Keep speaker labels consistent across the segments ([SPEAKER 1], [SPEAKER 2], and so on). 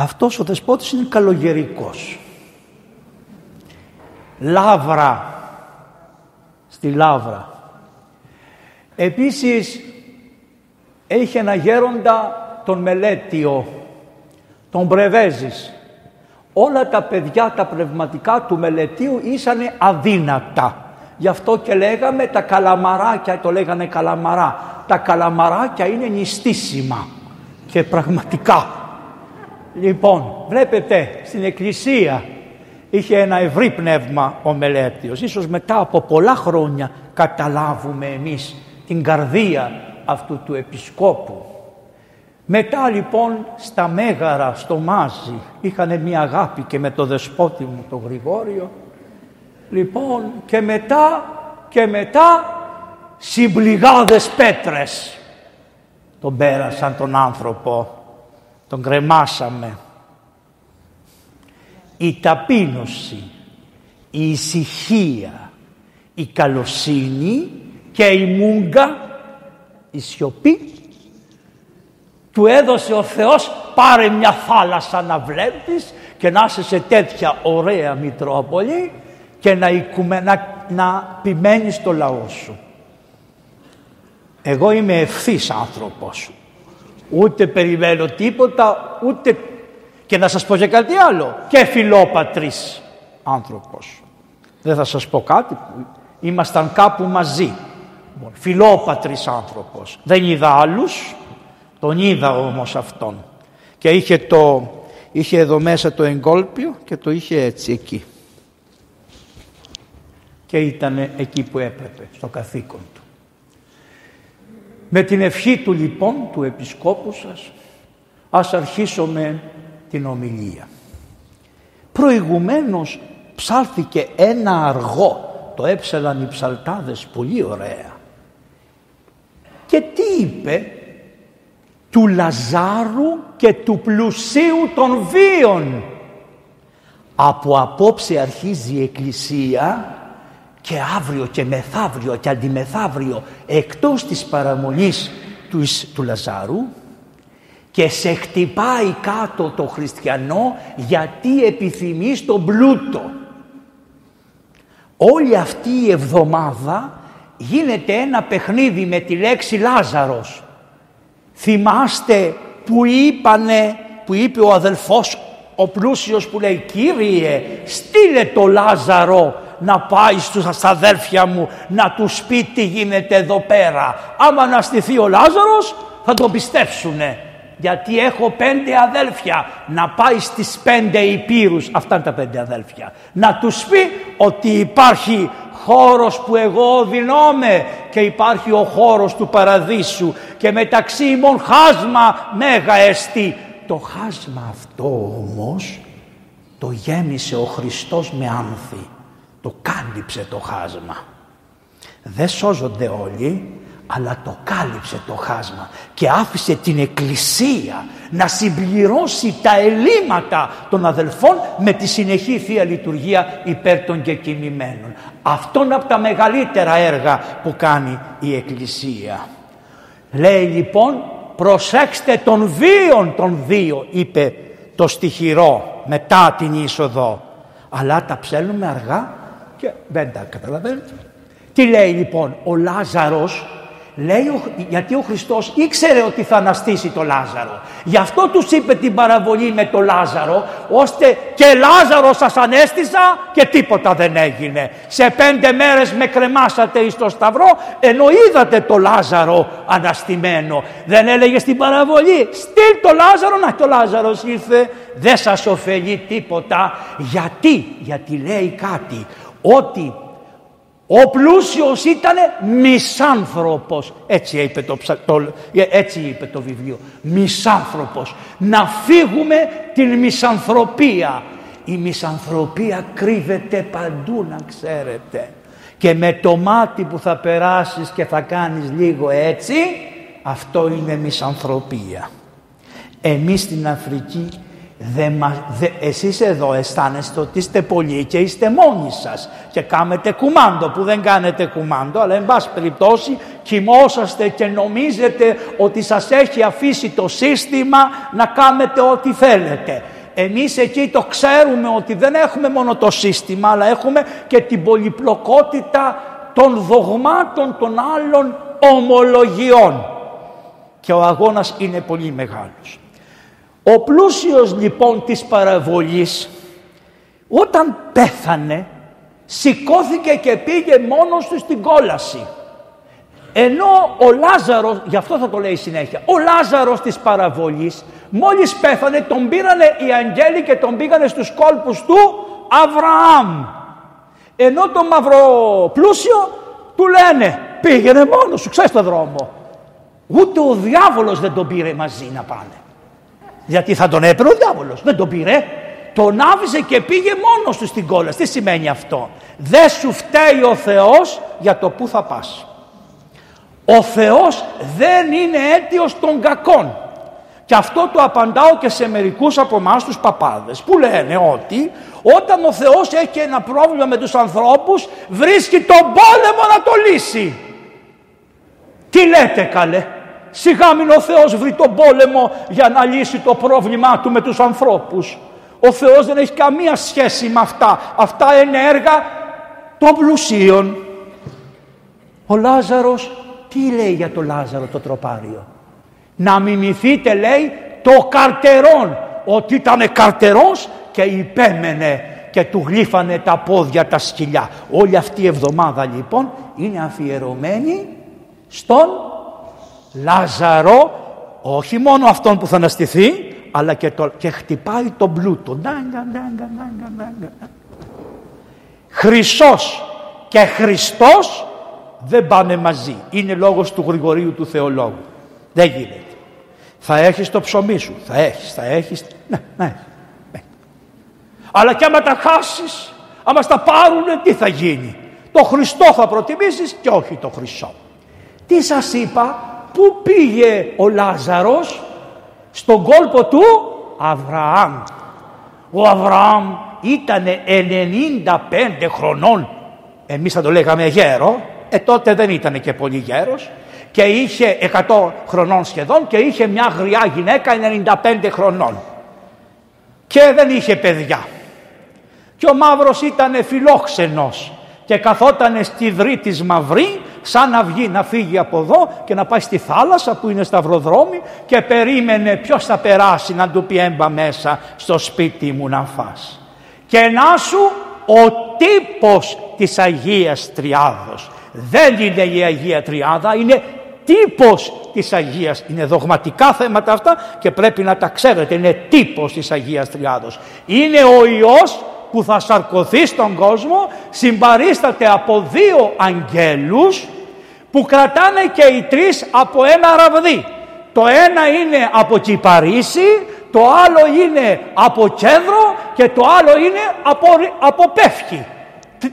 [SPEAKER 1] αυτός ο δεσπότης είναι καλογερικός. Λάβρα, στη Λάβρα. Επίσης έχει ένα γέροντα τον Μελέτιο, τον Πρεβέζης. Όλα τα παιδιά τα πνευματικά του Μελετίου ήσανε αδύνατα. Γι' αυτό και λέγαμε τα καλαμαράκια, το λέγανε καλαμαρά. Τα καλαμαράκια είναι νηστίσιμα και πραγματικά. Λοιπόν, βλέπετε στην εκκλησία είχε ένα ευρύ πνεύμα ο Μελέτιος. Ίσως μετά από πολλά χρόνια καταλάβουμε εμείς την καρδία αυτού του επισκόπου. Μετά λοιπόν στα Μέγαρα, στο Μάζι, είχαν μια αγάπη και με το δεσπότη μου τον Γρηγόριο. Λοιπόν και μετά και μετά συμπληγάδες πέτρες τον πέρασαν τον άνθρωπο, τον κρεμάσαμε. Η ταπείνωση, η ησυχία, η καλοσύνη και η μούγκα, η σιωπή του έδωσε ο Θεός πάρε μια θάλασσα να βλέπεις και να είσαι σε τέτοια ωραία Μητρόπολη και να, οικουμε, να, να ποιμένεις το λαό σου. Εγώ είμαι ευθύς άνθρωπος. Ούτε περιμένω τίποτα, ούτε... Και να σας πω και κάτι άλλο. Και φιλόπατρης άνθρωπος. Δεν θα σας πω κάτι που ήμασταν κάπου μαζί. Λοιπόν, φιλόπατρης άνθρωπος. Δεν είδα άλλους, τον είδα όμως αυτόν. Και είχε, το, είχε εδώ μέσα το εγκόλπιο και το είχε έτσι εκεί. Και ήταν εκεί που έπρεπε, στο καθήκον του. Με την ευχή του λοιπόν του Επισκόπου σας ας αρχίσουμε την ομιλία. Προηγουμένως ψάλθηκε ένα αργό, το έψελαν οι ψαλτάδες πολύ ωραία. Και τι είπε; Του Λαζάρου και του πλουσίου των βίων. Από απόψε αρχίζει η Εκκλησία και αύριο και μεθαύριο και αντιμεθαύριο εκτός της παραμονής του, του Λαζάρου και σε χτυπάει κάτω το χριστιανό γιατί επιθυμεί τον πλούτο. Όλη αυτή η εβδομάδα γίνεται ένα παιχνίδι με τη λέξη Λάζαρος. Θυμάστε που είπανε, που είπε ο αδελφός ο πλούσιος που λέει «Κύριε στείλε το Λάζαρο να πάει στους αδέρφια μου να τους πει τι γίνεται εδώ πέρα. Άμα αναστηθεί ο Λάζαρος θα τον πιστέψουνε. Γιατί έχω πέντε αδέλφια να πάει στις πέντε υπήρους, αυτά είναι τα πέντε αδέλφια, να τους πει ότι υπάρχει χώρος που εγώ οδυνόμαι και υπάρχει ο χώρος του παραδείσου και μεταξύ ημών χάσμα μέγα εστί. Το χάσμα αυτό όμως το γέμισε ο Χριστός με άνθη το κάλυψε το χάσμα. Δεν σώζονται όλοι, αλλά το κάλυψε το χάσμα και άφησε την Εκκλησία να συμπληρώσει τα ελλείμματα των αδελφών με τη συνεχή Θεία Λειτουργία υπέρ των κεκοιμημένων. Αυτό είναι από τα μεγαλύτερα έργα που κάνει η Εκκλησία. Λέει λοιπόν προσέξτε τον βίον των δύο είπε το στοιχειρό μετά την είσοδο αλλά τα ψέλνουμε αργά και δεν τα καταλαβαίνετε. Τι λέει λοιπόν ο Λάζαρος; Λέει γιατί ο Χριστός ήξερε ότι θα αναστήσει το Λάζαρο. Γι' αυτό τους είπε την παραβολή με το Λάζαρο, ώστε και Λάζαρο σας ανέστησα και τίποτα δεν έγινε. Σε πέντε μέρες με κρεμάσατε εις το σταυρό, ενώ είδατε το Λάζαρο αναστημένο. Δεν έλεγε στην παραβολή, στείλ το Λάζαρο, να το Λάζαρος ήρθε, δεν σας ωφελεί τίποτα. Γιατί, γιατί λέει κάτι, ότι ο πλούσιος ήταν μισάνθρωπος. Έτσι είπε το, το, έτσι είπε το βιβλίο. Μισάνθρωπος. Να φύγουμε την μισανθρωπία. Η μισανθρωπία κρύβεται παντού να ξέρετε. Και με το μάτι που θα περάσεις και θα κάνεις λίγο έτσι, αυτό είναι μισανθρωπία. Εμείς στην Αφρική Δε, δε, εσείς εδώ αισθάνεστε ότι είστε πολλοί και είστε μόνοι σας και κάνετε κουμάντο που δεν κάνετε κουμάντο αλλά εν πάση περιπτώσει κοιμόσαστε και νομίζετε ότι σας έχει αφήσει το σύστημα να κάνετε ό,τι θέλετε. Εμείς εκεί το ξέρουμε ότι δεν έχουμε μόνο το σύστημα αλλά έχουμε και την πολυπλοκότητα των δογμάτων των άλλων ομολογιών. Και ο αγώνας είναι πολύ μεγάλος. Ο πλούσιος λοιπόν της παραβολής όταν πέθανε σηκώθηκε και πήγε μόνος του στην κόλαση. Ενώ ο Λάζαρος, γι' αυτό θα το λέει συνέχεια, ο Λάζαρος της παραβολής μόλις πέθανε τον πήρανε οι αγγέλοι και τον πήγανε στους κόλπους του Αβραάμ. Ενώ τον πλούσιο του λένε πήγαινε μόνος σου, ξέρεις το δρόμο. Ούτε ο διάβολος δεν τον πήρε μαζί να πάνε. Γιατί θα τον έπαιρνε ο διάβολος, δεν τον πήρε. Τον άφησε και πήγε μόνος του στην κόλαση. Τι σημαίνει αυτό; Δεν σου φταίει ο Θεός για το που θα πας. Ο Θεός δεν είναι αίτιος των κακών. Και αυτό το απαντάω και σε μερικούς από εμάς τους παπάδες που λένε ότι όταν ο Θεός έχει ένα πρόβλημα με τους ανθρώπους βρίσκει τον πόλεμο να το λύσει. Τι λέτε καλέ; Σιγά μην ο Θεός βρει τον πόλεμο για να λύσει το πρόβλημά του με τους ανθρώπους. Ο Θεός δεν έχει καμία σχέση με αυτά. Αυτά είναι έργα των πλουσίων. Ο Λάζαρος τι λέει για το Λάζαρο το τροπάριο; Να μιμηθείτε λέει το καρτερόν. Ότι ήταν καρτερός και υπέμενε και του γλύφανε τα πόδια τα σκυλιά. Όλη αυτή η εβδομάδα λοιπόν είναι αφιερωμένη στον Λάζαρο όχι μόνο αυτόν που θα αναστηθεί αλλά και, το, και χτυπάει τον πλούτο. Χρυσός και Χριστός δεν πάνε μαζί. Είναι λόγος του Γρηγορίου του Θεολόγου. Δεν γίνεται. Θα έχεις το ψωμί σου. Θα έχεις, θα έχεις. Ναι, ναι. ναι. Αλλά και άμα τα χάσεις, άμα στα πάρουνε, τι θα γίνει; Το Χριστό θα προτιμήσεις και όχι το Χρυσό. Τι σας είπα, πού πήγε ο Λάζαρος; Στον κόλπο του Αβραάμ. Ο Αβραάμ ήταν 95 χρονών. Εμείς θα το λέγαμε γέρο, ε τότε δεν ήταν και πολύ γέρος και είχε 100 χρονών σχεδόν και είχε μια γριά γυναίκα 95 χρονών και δεν είχε παιδιά. Και ο μαύρος ήταν φιλόξενος και καθόταν στη δρύ της μαυρή σαν να βγει να φύγει από εδώ και να πάει στη θάλασσα που είναι σταυροδρόμι και περίμενε ποιος θα περάσει να του πει έμπα μέσα στο σπίτι μου να φας. Και να σου ο τύπος της Αγίας Τριάδος. Δεν είναι η Αγία Τριάδα, είναι τύπος της Αγίας. Είναι δογματικά θέματα αυτά και πρέπει να τα ξέρετε. Είναι τύπος της Αγίας Τριάδος. Είναι ο Υιός που θα σαρκωθεί στον κόσμο, συμπαρίσταται από δύο αγγέλους που κρατάνε και οι τρεις από ένα ραβδί. Το ένα είναι από Κυπαρίσι, το άλλο είναι από Κέντρο και το άλλο είναι από, από Πεύκη.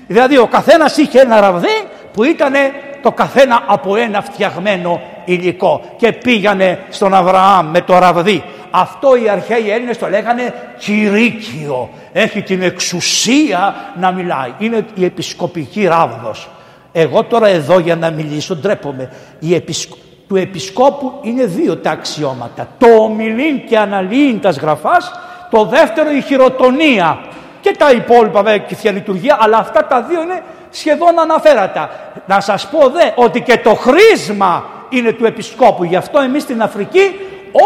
[SPEAKER 1] Δηλαδή ο καθένας είχε ένα ραβδί που ήταν το καθένα από ένα φτιαγμένο υλικό και πήγανε στον Αβραάμ με το ραβδί. Αυτό οι αρχαίοι Έλληνες το λέγανε κηρύκιο. Έχει την εξουσία να μιλάει. Είναι η επισκοπική ράβδος. Εγώ τώρα εδώ για να μιλήσω ντρέπομαι. Η Του επισκόπου είναι δύο τα αξιώματα. Το ομιλήν και αναλύειν τας γραφάς. Το δεύτερο η χειροτονία. Και τα υπόλοιπα βέβαια και η λειτουργία. Αλλά αυτά τα δύο είναι σχεδόν αναφέρατα. Να σας πω δε ότι και το χρήσμα είναι του επισκόπου. Γι' αυτό εμείς στην Αφρική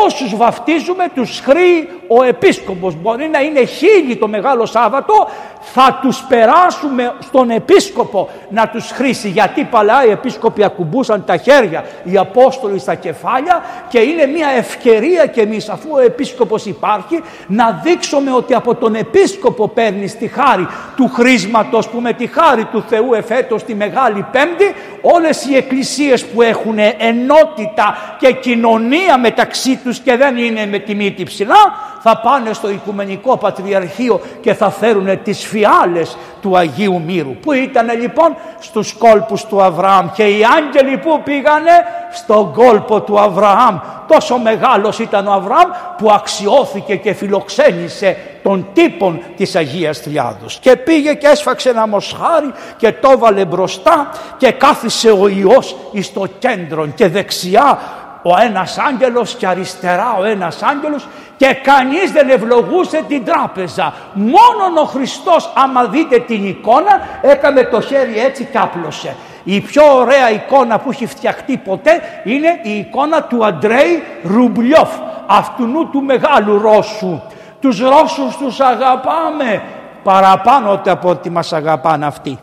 [SPEAKER 1] όσους βαφτίζουμε τους χρεί ο επίσκοπος. Μπορεί να είναι χίλιοι το Μεγάλο Σάββατο, θα τους περάσουμε στον επίσκοπο να τους χρήσει. Γιατί παλιά οι επίσκοποι ακουμπούσαν τα χέρια, οι Απόστολοι στα κεφάλια και είναι μια ευκαιρία και εμείς αφού ο επίσκοπος υπάρχει να δείξουμε ότι από τον επίσκοπο παίρνεις τη χάρη του χρήσματος που με τη χάρη του Θεού εφέτος τη Μεγάλη Πέμπτη όλες οι εκκλησίες που έχουν ενότητα και κοινωνία μεταξύ τους και δεν είναι με τη μύτη ψηλά θα πάνε στο Οικουμενικό Πατριαρχείο και θα φέρουν τις φιάλες του Αγίου Μύρου. Πού ήταν λοιπόν; Στους κόλπους του Αβραάμ και οι άγγελοι που πήγανε; Στον κόλπο του Αβραάμ. Τόσο μεγάλος ήταν ο Αβραάμ που αξιώθηκε και φιλοξένησε των τύπων της Αγίας Τριάδος. Και πήγε και έσφαξε ένα μοσχάρι και το έβαλε μπροστά και κάθισε ο Υιός στο κέντρο και δεξιά ο ένας άγγελος και αριστερά ο ένας άγγελος και κανείς δεν ευλογούσε την τράπεζα. Μόνον ο Χριστός άμα δείτε την εικόνα έκαμε το χέρι έτσι και άπλωσε. Η πιο ωραία εικόνα που έχει φτιαχτεί ποτέ είναι η εικόνα του Αντρέι Ρουμπλιόφ, αυτού του μεγάλου Ρώσου. Τους Ρώσους τους αγαπάμε παραπάνω από ότι μας αγαπάνε αυτοί.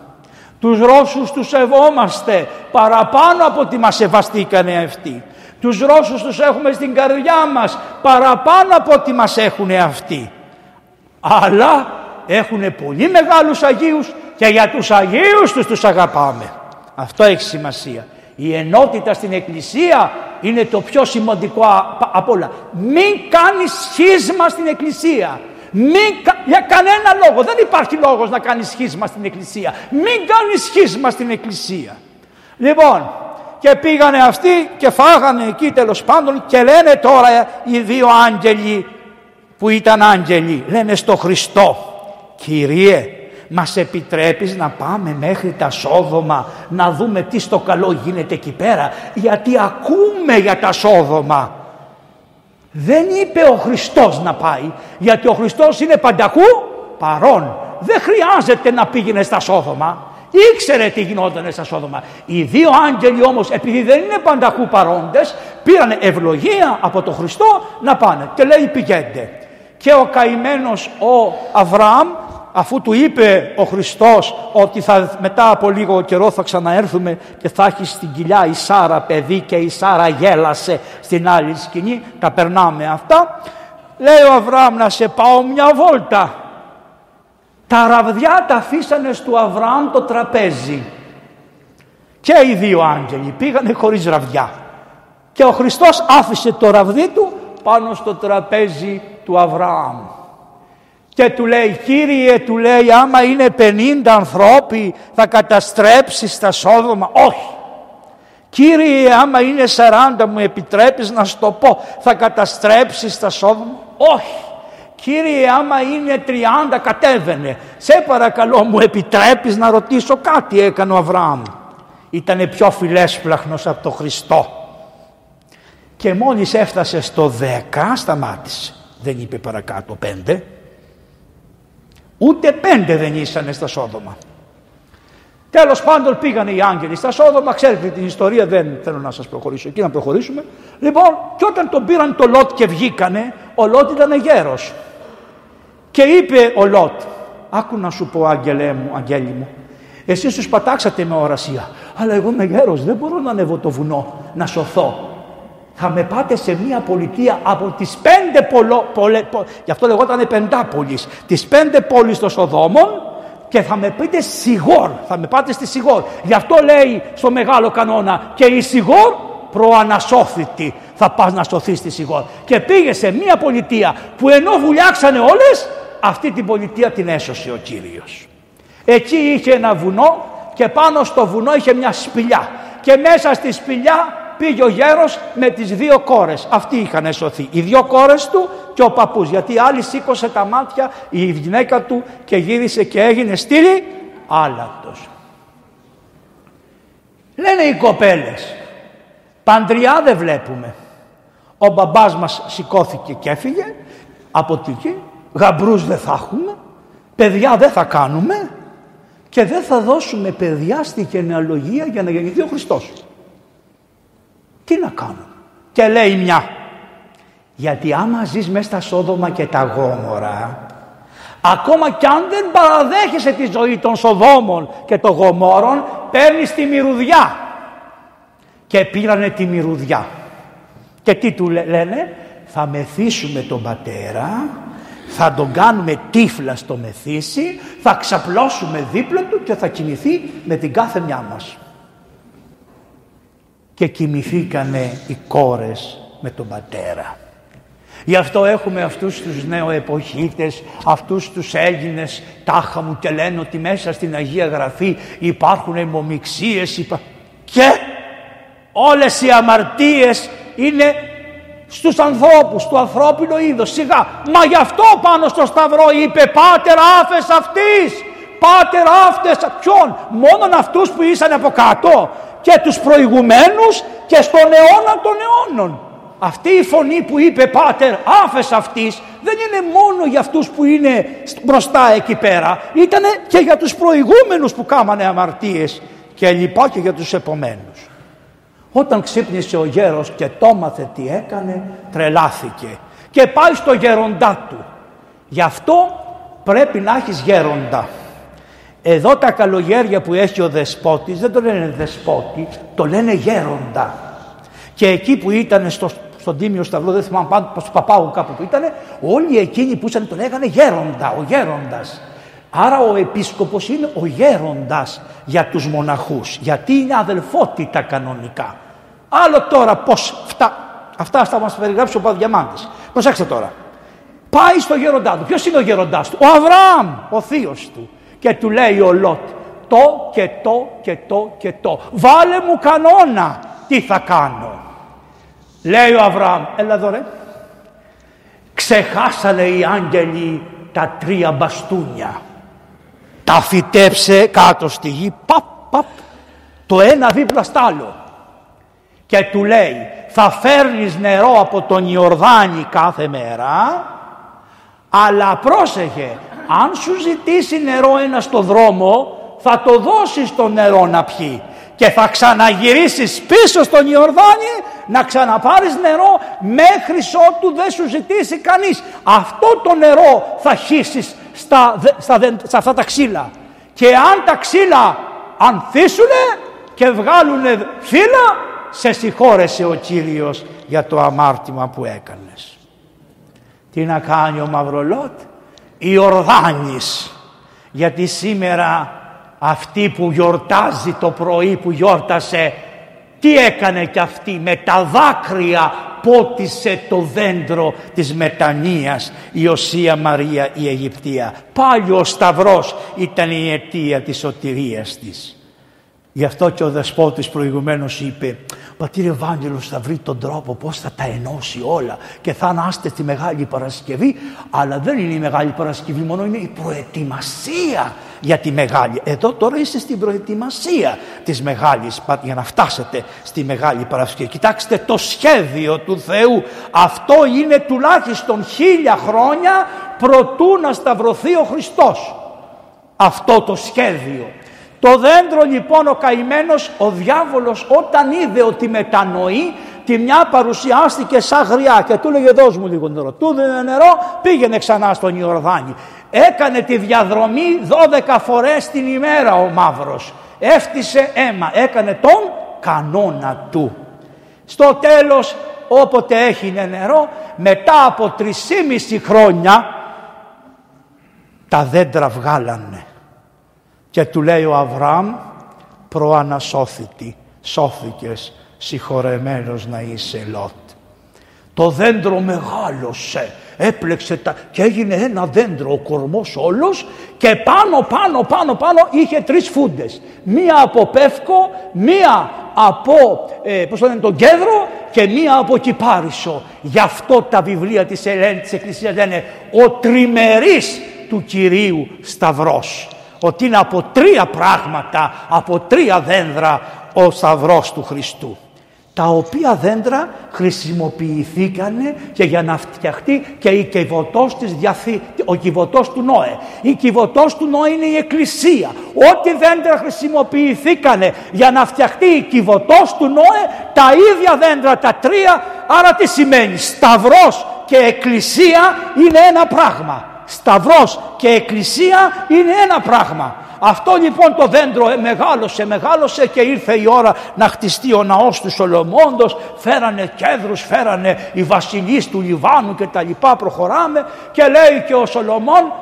[SPEAKER 1] Τους Ρώσους τους σεβόμαστε παραπάνω από ότι μας σεβαστήκανε αυτοί. Τους Ρώσους τους έχουμε στην καρδιά μας παραπάνω από ό,τι μας έχουν αυτοί. Αλλά έχουν πολύ μεγάλους Αγίους και για τους Αγίους τους τους αγαπάμε. Αυτό έχει σημασία. Η ενότητα στην Εκκλησία είναι το πιο σημαντικό από όλα. Μην κάνεις σχίσμα στην Εκκλησία. Μην, για κανένα λόγο. Δεν υπάρχει λόγος να κάνεις σχίσμα στην Εκκλησία. Μην κάνεις σχίσμα στην Εκκλησία. Λοιπόν, και πήγανε αυτοί και φάγανε εκεί τέλος πάντων και λένε τώρα οι δύο άγγελοι που ήταν άγγελοι λένε στο Χριστό Κύριε μας επιτρέπεις να πάμε μέχρι τα Σόδομα να δούμε τι στο καλό γίνεται εκεί πέρα γιατί ακούμε για τα Σόδομα δεν είπε ο Χριστός να πάει γιατί ο Χριστός είναι πανταχού παρόν. Δεν χρειάζεται να πήγαινε στα Σόδομα Ήξερε τι γινόταν στα Σόδομα. Οι δύο άγγελοι όμως επειδή δεν είναι πανταχού παρόντες πήραν ευλογία από τον Χριστό να πάνε και λέει πηγαίνετε. Και ο καημένος ο Αβραάμ αφού του είπε ο Χριστός ότι θα, μετά από λίγο καιρό θα ξαναέρθουμε και θα έχει στην κοιλιά η Σάρα παιδί και η Σάρα γέλασε στην άλλη σκηνή, τα περνάμε αυτά. Λέει ο Αβραάμ να σε πάω μια βόλτα τα ραβδιά τα αφήσανε στο Αβραάμ το τραπέζι. Και οι δύο άγγελοι πήγανε χωρίς ραβδιά. Και ο Χριστός άφησε το ραβδί του πάνω στο τραπέζι του Αβραάμ. Και του λέει, Κύριε, του λέει, άμα είναι 50 ανθρώποι θα καταστρέψεις τα Σόδομα. Όχι. Κύριε, άμα είναι 40 μου επιτρέπεις να σου το πω, θα καταστρέψεις τα Σόδομα. Όχι. Κύριε άμα είναι 30 κατέβαινε. Σε παρακαλώ μου επιτρέπεις να ρωτήσω κάτι έκανε ο Αβραάμ. Ήτανε πιο φιλέσπλαχνος από τον Χριστό. Και μόλις έφτασε στο 10 σταμάτησε. Δεν είπε παρακάτω 5. Ούτε 5 δεν ήσανε στα Σόδομα. Τέλο πάντων πήγανε οι άγγελοι στα Σόδομα. Ξέρετε την ιστορία, δεν θέλω να σας προχωρήσω εκεί, να προχωρήσουμε. Λοιπόν, και όταν τον πήραν το Λότ και βγήκανε, ο Λότ ήταν γέρος. Και είπε ο Λότ, άκου να σου πω άγγελέ μου, αγγέλη μου, εσείς τους πατάξατε με ορασία, αλλά εγώ είμαι γέρος, δεν μπορώ να ανέβω το βουνό, να σωθώ. Θα με πάτε σε μια πολιτεία από τις πέντε πολλο, πολλε, γι' αυτό λεγόταν πεντάπολης, τις πέντε πόλεις των Σοδόμων και θα με πείτε Σιγόρ, θα με πάτε στη Σιγόρ. Γι' αυτό λέει στο μεγάλο κανόνα και η Σιγόρ προανασώθητη θα πας να σωθείς στη Σιγόρ. Και πήγε σε μια πολιτεία που ενώ βουλιάξανε όλες αυτή την πολιτεία την έσωσε ο Κύριος. Εκεί είχε ένα βουνό και πάνω στο βουνό είχε μια σπηλιά και μέσα στη σπηλιά πήγε ο γέρος με τις δύο κόρες. Αυτοί είχαν σωθεί. Οι δύο κόρες του και ο παππούς. Γιατί η άλλη σήκωσε τα μάτια η γυναίκα του και γύρισε και έγινε στήλη άλατος. Λένε οι κοπέλες. Παντριά δεν βλέπουμε. Ο μπαμπάς μας σηκώθηκε και έφυγε από τη γη γαμπρούς δεν θα έχουμε, παιδιά δεν θα κάνουμε και δεν θα δώσουμε παιδιά στη γενεαλογία για να γεννηθεί ο Χριστός. Τι να κάνουμε. Και λέει μια, γιατί άμα ζεις μέσα στα Σόδομα και τα Γόμορα, ακόμα κι αν δεν παραδέχεσαι τη ζωή των Σοδόμων και των Γομόρων, παίρνεις τη μυρουδιά. Και πήρανε τη μυρουδιά. Και τι του λένε, θα μεθύσουμε τον πατέρα θα τον κάνουμε τύφλα στο μεθύσι, θα ξαπλώσουμε δίπλα του και θα κοιμηθεί με την κάθε μια μας. Και κοιμηθήκανε οι κόρες με τον πατέρα. Γι' αυτό έχουμε αυτούς τους νεοεποχίτες, αυτούς τους Έλληνες τάχα μου και λένε ότι μέσα στην Αγία Γραφή υπάρχουν αιμομιξίες υπα... και όλες οι αμαρτίες είναι στους ανθρώπους, του ανθρώπινου είδος. Σιγά, μα γι' αυτό πάνω στο Σταυρό είπε «Πάτερ άφες αυτής». Πάτερ άφτες ποιον, μόνον αυτούς που ήσαν από κάτω και τους προηγουμένους και στον αιώνα των αιώνων. Αυτή η φωνή που είπε Πάτερ άφες αυτής δεν είναι μόνο για αυτούς που είναι μπροστά εκεί πέρα. Ήταν και για τους προηγούμενους που κάμανε αμαρτίες και λοιπά και για τους επομένους. Όταν ξύπνησε ο γέρος και το μάθε τι έκανε, τρελάθηκε και πάει στο γέροντά του. Γι' αυτό πρέπει να έχεις γέροντα. Εδώ τα καλογέρια που έχει ο δεσπότης δεν το λένε δεσπότη, το λένε γέροντα. Και εκεί που ήταν στο, στον Τίμιο Σταυρό, δεν θυμάμαι πάντως του Παπάγου κάπου που ήταν, όλοι εκείνοι που ήταν τον λέγανε γέροντα, ο γέροντας. Άρα ο επίσκοπος είναι ο γέροντας για τους μοναχούς, γιατί είναι αδελφότητα κανονικά. Άλλο τώρα πώς αυτά, αυτά θα μας περιγράψει ο Παδιαμάντης. Προσέξτε τώρα. Πάει στο γέροντά του. Ποιος είναι ο γέροντάς του; Ο Αβραάμ, ο θείος του. Και του λέει ο Λότ. Το και το και το και το. Βάλε μου κανόνα. Τι θα κάνω. Λέει ο Αβραάμ. Έλα εδώ ρε. Ξεχάσανε οι άγγελοι τα τρία μπαστούνια. Τα φυτέψε κάτω στη γη. Παπ, παπ. Το ένα δίπλα στ' άλλο και του λέει θα φέρνεις νερό από τον Ιορδάνη κάθε μέρα αλλά πρόσεχε αν σου ζητήσει νερό ένα στο δρόμο θα το δώσεις το νερό να πιει και θα ξαναγυρίσεις πίσω στον Ιορδάνη να ξαναπάρεις νερό μέχρι ότου δεν σου ζητήσει κανείς. Αυτό το νερό θα χύσεις στα, στα, στα αυτά τα ξύλα. Και αν τα ξύλα ανθίσουνε και βγάλουνε φύλλα σε συγχώρεσε ο Κύριος για το αμάρτημα που έκανες. Τι να κάνει ο Μαυρολότ, η Ορδάνης, γιατί σήμερα αυτή που γιορτάζει το πρωί που γιόρτασε, τι έκανε κι αυτή; Με τα δάκρυα πότισε το δέντρο της μετανοίας η Οσία Μαρία η Αιγυπτία. Πάλι ο Σταυρός ήταν η αιτία της σωτηρίας της. Γι' αυτό και ο δεσπότης προηγουμένως είπε «Πατήρ Ευάγγελος θα βρει τον τρόπο πώς θα τα ενώσει όλα και θα ανάστε στη Μεγάλη Παρασκευή αλλά δεν είναι η Μεγάλη Παρασκευή μόνο είναι η προετοιμασία για τη Μεγάλη. Εδώ τώρα είστε στην προετοιμασία της Μεγάλης για να φτάσετε στη Μεγάλη Παρασκευή. Κοιτάξτε το σχέδιο του Θεού. Αυτό είναι τουλάχιστον χίλια χρόνια προτού να σταυρωθεί ο Χριστός. Αυτό το σχέδιο. Το δέντρο λοιπόν ο καημένος, ο διάβολος όταν είδε ότι μετανοεί τη μια παρουσιάστηκε σαν γριά και του λέγε δώσ' μου λίγο νερό. Του δίνε νερό, πήγαινε ξανά στον Ιορδάνη. Έκανε τη διαδρομή 12 φορές την ημέρα ο μαύρος. Έφτισε αίμα, έκανε τον κανόνα του. Στο τέλος όποτε έχει νερό, μετά από 3,5 χρόνια τα δέντρα βγάλανε. Και του λέει ο Αβραάμ προανασώθητη, σώθηκες συγχωρεμένος να είσαι Λότ. Το δέντρο μεγάλωσε, έπλεξε τα... και έγινε ένα δέντρο ο κορμός όλος και πάνω πάνω πάνω πάνω είχε τρεις φούντες. Μία από πεύκο, μία από ε, πώς το λένε, τον κέντρο και μία από κυπάρισο. Γι' αυτό τα βιβλία της Ελένης της Εκκλησίας λένε ο τριμερής του Κυρίου Σταυρός ότι είναι από τρία πράγματα, από τρία δέντρα ο Σταυρός του Χριστού τα οποία δέντρα χρησιμοποιηθήκανε και για να φτιαχτεί και η κυβωτός της διαθή, ο κυβωτός του Νόε. Η κυβωτός του Νόε είναι η εκκλησία. Ό,τι δέντρα χρησιμοποιηθήκανε για να φτιαχτεί η κυβωτός του Νόε, τα ίδια δέντρα τα τρία, άρα τι σημαίνει; Σταυρός και εκκλησία είναι ένα πράγμα. Σταυρός και εκκλησία είναι ένα πράγμα. Αυτό λοιπόν το δέντρο μεγάλωσε, μεγάλωσε και ήρθε η ώρα να χτιστεί ο ναός του Σολομώντος. Φέρανε κέδρους, φέρανε οι βασιλείς του Λιβάνου και τα λοιπά. Προχωράμε και λέει και ο Σολομών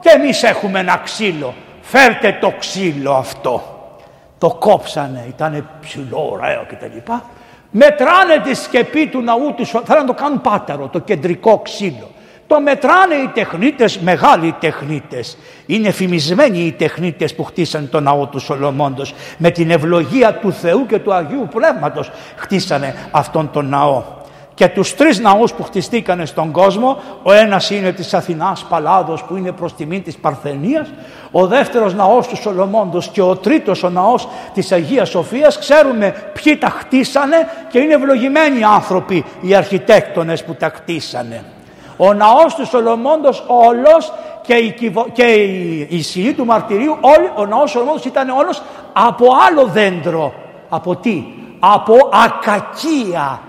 [SPEAKER 1] και εμείς έχουμε ένα ξύλο. Φέρτε το ξύλο αυτό. Το κόψανε, ήταν ψηλό, ωραίο και τα λοιπά. Μετράνε τη σκεπή του ναού του, θέλουν να το κάνουν πάταρο, το κεντρικό ξύλο. Το μετράνε οι τεχνίτες, μεγάλοι τεχνίτες. Είναι φημισμένοι οι τεχνίτες που χτίσαν το ναό του Σολομόντος. Με την ευλογία του Θεού και του Αγίου Πνεύματος χτίσανε αυτόν τον ναό. Και τους τρεις ναούς που χτιστήκανε στον κόσμο, ο ένας είναι της Αθηνάς Παλάδος που είναι προς τιμή της Παρθενίας, ο δεύτερος ναός του Σολομόντος και ο τρίτος ο ναός της Αγίας Σοφίας, ξέρουμε ποιοι τα χτίσανε και είναι ευλογημένοι άνθρωποι οι αρχιτέκτονες που τα χτίσανε. Ο ναός του Σολομόντος όλος και η, και η, του μαρτυρίου, όλοι, ο ναός του Σολομόντος ήταν όλος από άλλο δέντρο. Από τι; Από ακακία.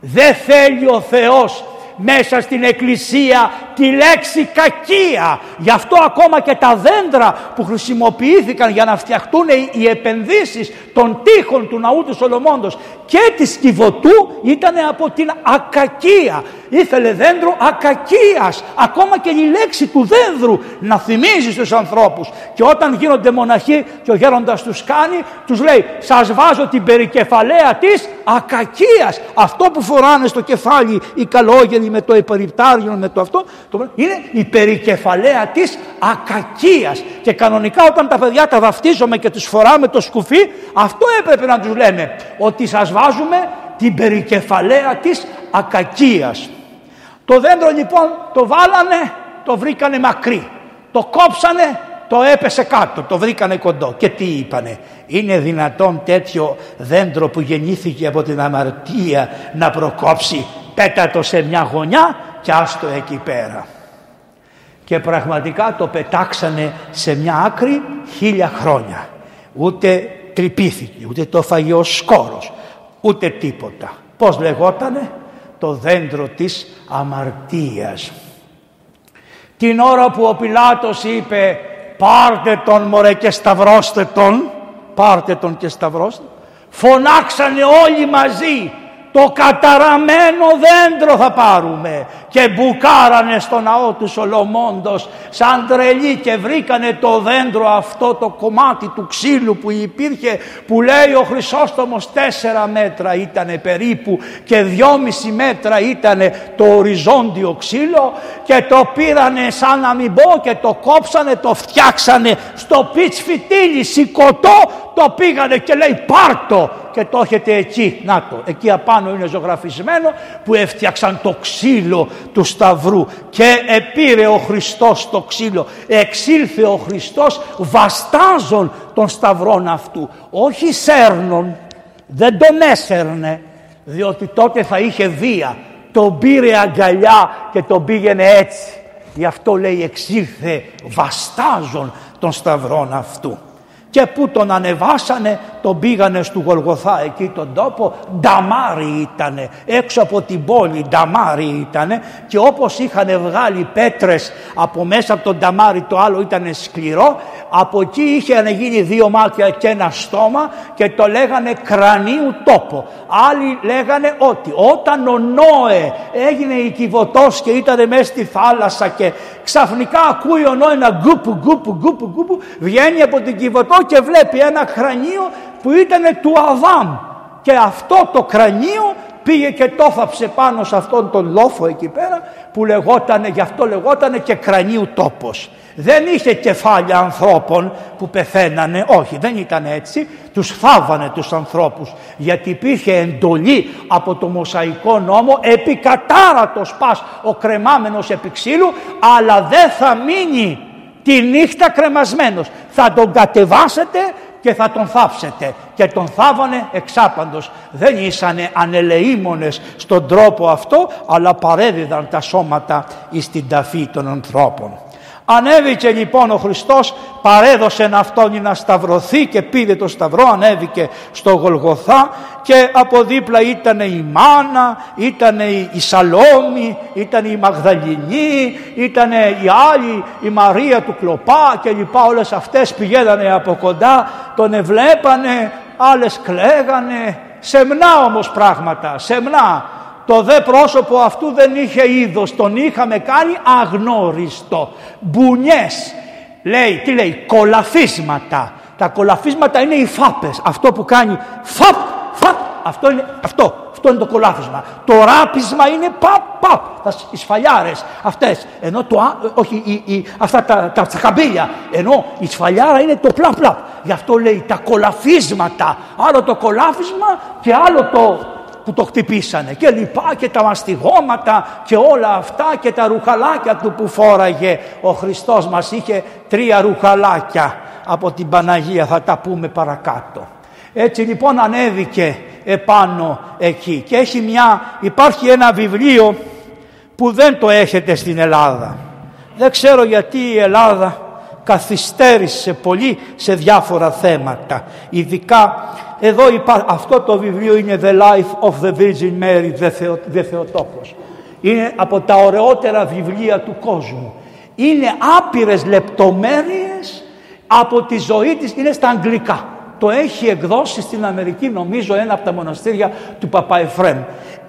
[SPEAKER 1] Δεν θέλει ο Θεός μέσα στην εκκλησία τη λέξη κακία. Γι' αυτό ακόμα και τα δέντρα που χρησιμοποιήθηκαν για να φτιαχτούν οι επενδύσεις των τείχων του ναού του Σολομώντος και της Κιβωτού ήταν από την ακακία. Ήθελε δέντρο ακακίας. Ακόμα και η λέξη του δένδρου να θυμίζει στους ανθρώπους. Και όταν γίνονται μοναχοί και ο γέροντας τους κάνει, τους λέει σας βάζω την περικεφαλαία της ακακίας. Αυτό που φοράνε στο κεφάλι οι καλόγεροι με το υπερηπτάριο, με το αυτό, το, είναι η περικεφαλαία της ακακίας. Και κανονικά όταν τα παιδιά τα βαφτίζουμε και τους φοράμε το σκουφί, αυτό έπρεπε να τους λέμε, ότι σας βάζουμε την περικεφαλαία της ακακίας. Το δέντρο λοιπόν το βάλανε, το βρήκανε μακρύ. Το κόψανε, το έπεσε κάτω, το βρήκανε κοντό. Και τι είπανε, είναι δυνατόν τέτοιο δέντρο που γεννήθηκε από την αμαρτία να προκόψει. Πέτατο σε μια γωνιά και άστο εκεί πέρα. Και πραγματικά το πετάξανε σε μια άκρη χίλια χρόνια. Ούτε τρυπήθηκε, ούτε το φαγε ο σκόρος, ούτε τίποτα. Πώς λεγότανε; Το δέντρο της αμαρτίας. Την ώρα που ο Πιλάτος είπε πάρτε τον μωρέ και σταυρώστε τον, πάρτε τον και σταυρώστε, φωνάξανε όλοι μαζί το καταραμένο δέντρο θα πάρουμε. Και μπουκάρανε στο ναό τους Σολομώντος σαν τρελοί και βρήκανε το δέντρο αυτό το κομμάτι του ξύλου που υπήρχε που λέει ο Χρυσόστομος τέσσερα μέτρα ήτανε περίπου και δυόμιση μέτρα ήτανε το οριζόντιο ξύλο και το πήρανε σαν να μην πω και το κόψανε, το φτιάξανε στο πιτς φυτίλι σηκωτό το πήγανε και λέει πάρτο! Και το έχετε εκεί, να το, εκεί απάνω είναι ζωγραφισμένο που έφτιαξαν το ξύλο του Σταυρού. Και επήρε ο Χριστός το ξύλο, εξήλθε ο Χριστός βαστάζων των Σταυρών αυτού, όχι σέρνων, δεν τον έσερνε, διότι τότε θα είχε βία, τον πήρε αγκαλιά και τον πήγαινε έτσι. Γι' αυτό λέει εξήλθε βαστάζων των Σταυρών αυτού και που τον ανεβάσανε τον πήγανε στο Γολγοθά εκεί τον τόπο νταμάρι ήτανε. Έξω από την πόλη νταμάρι ήτανε και όπως είχαν βγάλει πέτρες από μέσα από τον νταμάρι το άλλο ήταν σκληρό από εκεί είχε γίνει δύο μάτια και ένα στόμα και το λέγανε κρανίου τόπο. Άλλοι λέγανε ότι όταν ο Νόε έγινε οικηβωτός και ήταν μέσα στη θάλασσα και ξαφνικά ακούει ο Νόε ένα γκουπου γκουπου γκουπου γκουπου βγαίνει από την κυβωτό και βλέπει ένα κρανίο που ήταν του Αδάμ και αυτό το κρανίο πήγε και το θάψε πάνω σε αυτόν τον λόφο εκεί πέρα που λεγότανε, γι' αυτό λεγότανε και κρανίου τόπος. Δεν είχε κεφάλια ανθρώπων που πεθαίνανε, όχι δεν ήταν έτσι, τους φάβανε τους ανθρώπους γιατί υπήρχε εντολή από το Μοσαϊκό νόμο επί κατάρατος πας ο κρεμάμενος επί ξύλου αλλά δεν θα μείνει τη νύχτα κρεμασμένος. Θα τον κατεβάσετε και θα τον θάψετε. Και τον θάβανε εξάπαντος. Δεν ήσανε ανελεήμονες στον τρόπο αυτό, αλλά παρέδιδαν τα σώματα εις την ταφή των ανθρώπων. Ανέβηκε λοιπόν ο Χριστός, παρέδωσε αυτόν να σταυρωθεί και πήρε το σταυρό, ανέβηκε στο Γολγοθά και από δίπλα ήταν η Μάνα, ήταν η Σαλόμη, ήταν η Μαγδαληνή, ήταν η άλλη, η Μαρία του Κλοπά και λοιπά. Όλες αυτές πηγαίνανε από κοντά, τον εβλέπανε, άλλες κλαίγανε, σεμνά όμως πράγματα, σεμνά το δε πρόσωπο αυτού δεν είχε είδος, τον είχαμε κάνει αγνώριστο. Μπουνιές, λέει, τι λέει, κολαφίσματα. Τα κολαφίσματα είναι οι φάπες. Αυτό που κάνει φαπ, φαπ, Αυτό είναι, αυτό, αυτό είναι το κολάφισμα. Το ράπισμα είναι παπ, παπ, τα, οι σφαλιάρες αυτές. Ενώ το, όχι, η, η, αυτά τα, τα, τα Ενώ η σφαλιάρα είναι το πλαπ, πλαπ. Γι' αυτό λέει τα κολαφίσματα. Άλλο το κολάφισμα και άλλο το, που το χτυπήσανε και λοιπά και τα μαστιγώματα και όλα αυτά και τα ρουχαλάκια του που φόραγε. Ο Χριστός μας είχε τρία ρουχαλάκια από την Παναγία θα τα πούμε παρακάτω. Έτσι λοιπόν ανέβηκε επάνω εκεί. Και έχει μια, υπάρχει ένα βιβλίο που δεν το έχετε στην Ελλάδα. Δεν ξέρω γιατί η Ελλάδα καθυστέρησε πολύ σε διάφορα θέματα ειδικά εδώ υπά... αυτό το βιβλίο είναι The Life of the Virgin Mary, the, Θεο... the Θεοτόκος. Είναι από τα ωραιότερα βιβλία του κόσμου. Είναι άπειρες λεπτομέρειες από τη ζωή της, είναι στα αγγλικά. Το έχει εκδώσει στην Αμερική νομίζω ένα από τα μοναστήρια του Παπα Εφρέμ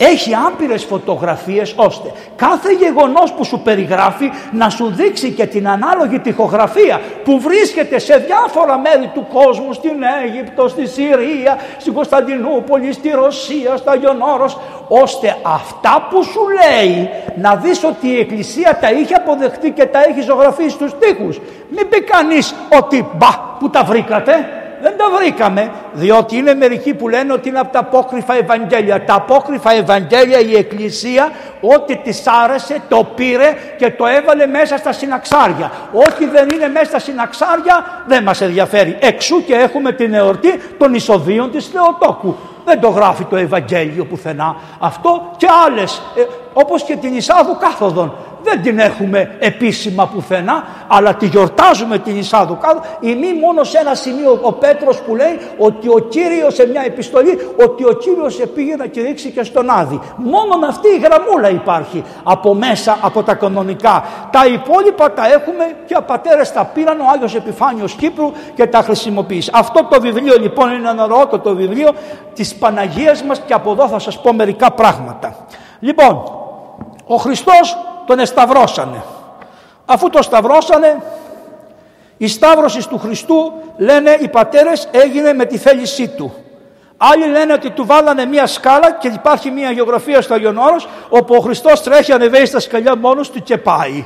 [SPEAKER 1] έχει άπειρες φωτογραφίες ώστε κάθε γεγονός που σου περιγράφει να σου δείξει και την ανάλογη τυχογραφία που βρίσκεται σε διάφορα μέρη του κόσμου στην Αίγυπτο, στη Συρία, στην Κωνσταντινούπολη, στη Ρωσία, στα Γιονόρος ώστε αυτά που σου λέει να δεις ότι η Εκκλησία τα είχε αποδεχτεί και τα έχει ζωγραφίσει στους τοίχους. Μην πει κανείς ότι μπα που τα βρήκατε δεν τα βρήκαμε, διότι είναι μερικοί που λένε ότι είναι από τα απόκριφα Ευαγγέλια. Τα απόκριφα Ευαγγέλια η Εκκλησία ό,τι της άρεσε το πήρε και το έβαλε μέσα στα συναξάρια. Ό,τι δεν είναι μέσα στα συναξάρια δεν μας ενδιαφέρει. Εξού και έχουμε την εορτή των εισοδίων της Θεοτόκου. Δεν το γράφει το Ευαγγέλιο πουθενά. Αυτό και άλλες, ε, όπως και την Ισάδου κάθοδον δεν την έχουμε επίσημα πουθενά, αλλά τη γιορτάζουμε την Ισάδου κάτω. Ή μη μόνο σε ένα σημείο ο Πέτρος που λέει ότι ο Κύριος σε μια επιστολή, ότι ο Κύριος επήγε να κηρύξει και στον Άδη. Μόνο αυτή η γραμμούλα υπάρχει από μέσα από τα κανονικά. Τα υπόλοιπα τα έχουμε και ο πατέρες τα πήραν ο Άγιος Επιφάνιος Κύπρου και τα χρησιμοποίησε. Αυτό το βιβλίο λοιπόν είναι ένα το βιβλίο της Παναγίας μας και από εδώ θα σας πω μερικά πράγματα. Λοιπόν, ο Χριστός τον εσταυρώσανε. Αφού τον σταυρώσανε, η σταύρωσης του Χριστού λένε οι πατέρες έγινε με τη θέλησή του. Άλλοι λένε ότι του βάλανε μία σκάλα και υπάρχει μία γεωγραφία στο Άγιον Όρος όπου ο Χριστός τρέχει ανεβαίνει στα σκαλιά μόνος του και πάει.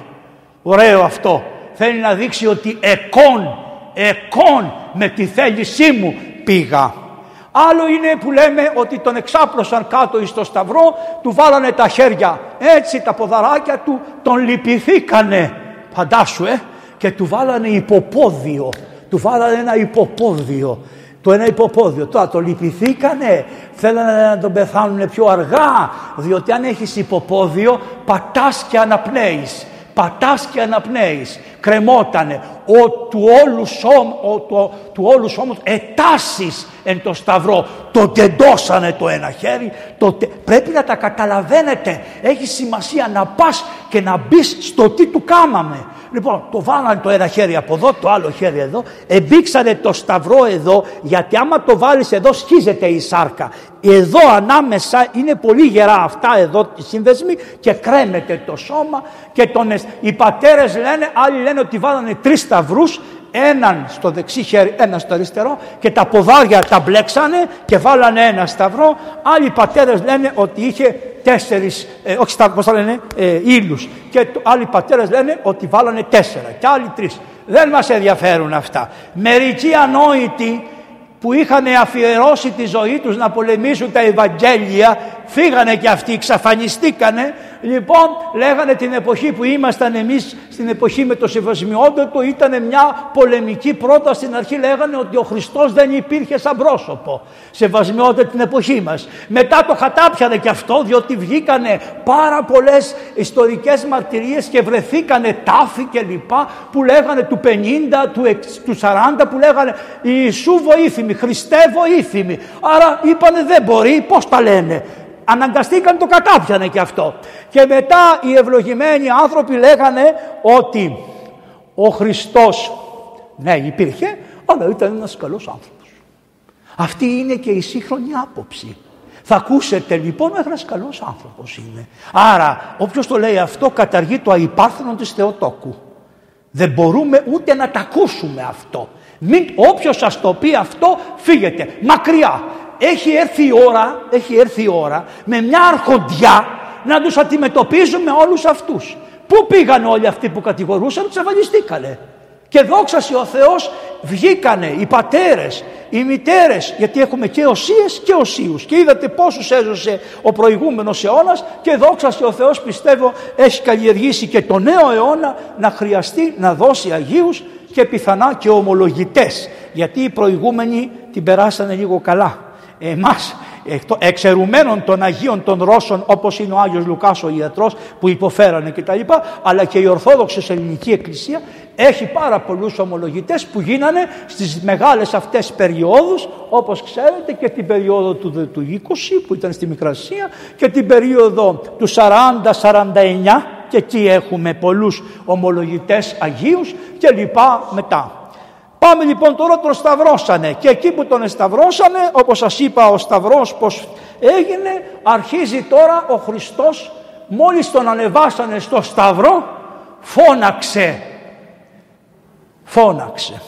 [SPEAKER 1] Ωραίο αυτό. Θέλει να δείξει ότι εκών, εκών με τη θέλησή μου πήγα. Άλλο είναι που λέμε ότι τον εξάπλωσαν κάτω στο σταυρό, του βάλανε τα χέρια έτσι τα ποδαράκια του, τον λυπηθήκανε. Φαντάσου ε, και του βάλανε υποπόδιο. Του βάλανε ένα υποπόδιο. Το ένα υποπόδιο. Τώρα το λυπηθήκανε, θέλανε να τον πεθάνουν πιο αργά, διότι αν έχεις υποπόδιο πατάς και αναπνέεις πατάς και αναπνέεις, κρεμότανε, ο του όλους, σώμα, ο, το, του όλους σώματος ετάσεις εν το σταυρό, το τεντώσανε το ένα χέρι, το, πρέπει να τα καταλαβαίνετε, έχει σημασία να πας και να μπεις στο τι του κάμαμε. Λοιπόν, το βάλανε το ένα χέρι από εδώ, το άλλο χέρι εδώ, εμπήξανε το σταυρό εδώ, γιατί άμα το βάλεις εδώ σχίζεται η σάρκα. Εδώ ανάμεσα είναι πολύ γερά αυτά εδώ οι σύνδεσμοι και κρέμεται το σώμα και τον, οι πατέρες λένε, άλλοι λένε ότι βάλανε τρεις σταυρούς, έναν στο δεξί χέρι, έναν στο αριστερό και τα ποδάρια τα μπλέξανε και βάλανε ένα σταυρό. Άλλοι πατέρες λένε ότι είχε τέσσερις, ε, όχι στα, πώς λένε, ε, ήλους. Και το, άλλοι πατέρες λένε ότι βάλανε τέσσερα και άλλοι τρεις. Δεν μας ενδιαφέρουν αυτά. Μερικοί ανόητοι που είχαν αφιερώσει τη ζωή τους να πολεμήσουν τα Ευαγγέλια φύγανε και αυτοί, εξαφανιστήκανε Λοιπόν, λέγανε την εποχή που ήμασταν εμείς στην εποχή με το Σεβασμιότατο ήταν μια πολεμική πρόταση στην αρχή λέγανε ότι ο Χριστός δεν υπήρχε σαν πρόσωπο. Σεβασμιότητα την εποχή μας. Μετά το χατάπιανε και αυτό διότι βγήκανε πάρα πολλές ιστορικές μαρτυρίες και βρεθήκανε τάφοι και λοιπά που λέγανε του 50, του, του 40 που λέγανε Ιησού βοήθημη, Χριστέ βοήθημη. Άρα είπανε δεν μπορεί, πώς τα λένε αναγκαστήκαν το κατάπιανε και αυτό. Και μετά οι ευλογημένοι άνθρωποι λέγανε ότι ο Χριστός, ναι υπήρχε, αλλά ήταν ένας καλός άνθρωπος. Αυτή είναι και η σύγχρονη άποψη. Θα ακούσετε λοιπόν ένας καλός άνθρωπος είναι. Άρα όποιος το λέει αυτό καταργεί το αϊπάρθενο της Θεοτόκου. Δεν μπορούμε ούτε να τα ακούσουμε αυτό. Μην, όποιος σας το πει αυτό φύγετε μακριά. Έχει έρθει η ώρα, έχει έρθει η ώρα με μια αρχοντιά να τους αντιμετωπίζουμε όλους αυτούς. Πού πήγαν όλοι αυτοί που κατηγορούσαν, τους εμφανιστήκανε. Και δόξασε ο Θεός βγήκανε οι πατέρες, οι μητέρες, γιατί έχουμε και οσίες και οσίους. Και είδατε πόσους έζωσε ο προηγούμενος αιώνας και δόξασε ο Θεός πιστεύω έχει καλλιεργήσει και το νέο αιώνα να χρειαστεί να δώσει Αγίους και πιθανά και ομολογητές. Γιατί οι προηγούμενοι την περάσανε λίγο καλά. Εμάς εξαιρουμένων των Αγίων των Ρώσων όπως είναι ο Άγιος Λουκάς ο ιατρός που υποφέρανε κτλ. Αλλά και η Ορθόδοξης Ελληνική Εκκλησία έχει πάρα πολλούς ομολογητές που γίνανε στις μεγάλες αυτές περιόδους όπως ξέρετε και την περίοδο του, του 20 που ήταν στη Μικρασία και την περίοδο του 40-49 και εκεί έχουμε πολλούς ομολογητές Αγίους και λοιπά μετά. Πάμε λοιπόν τώρα τον σταυρώσανε. Και εκεί που τον σταυρώσανε όπως σας είπα ο σταυρός πως έγινε αρχίζει τώρα ο Χριστός μόλις τον ανεβάσανε στο σταυρό φώναξε. Φώναξε.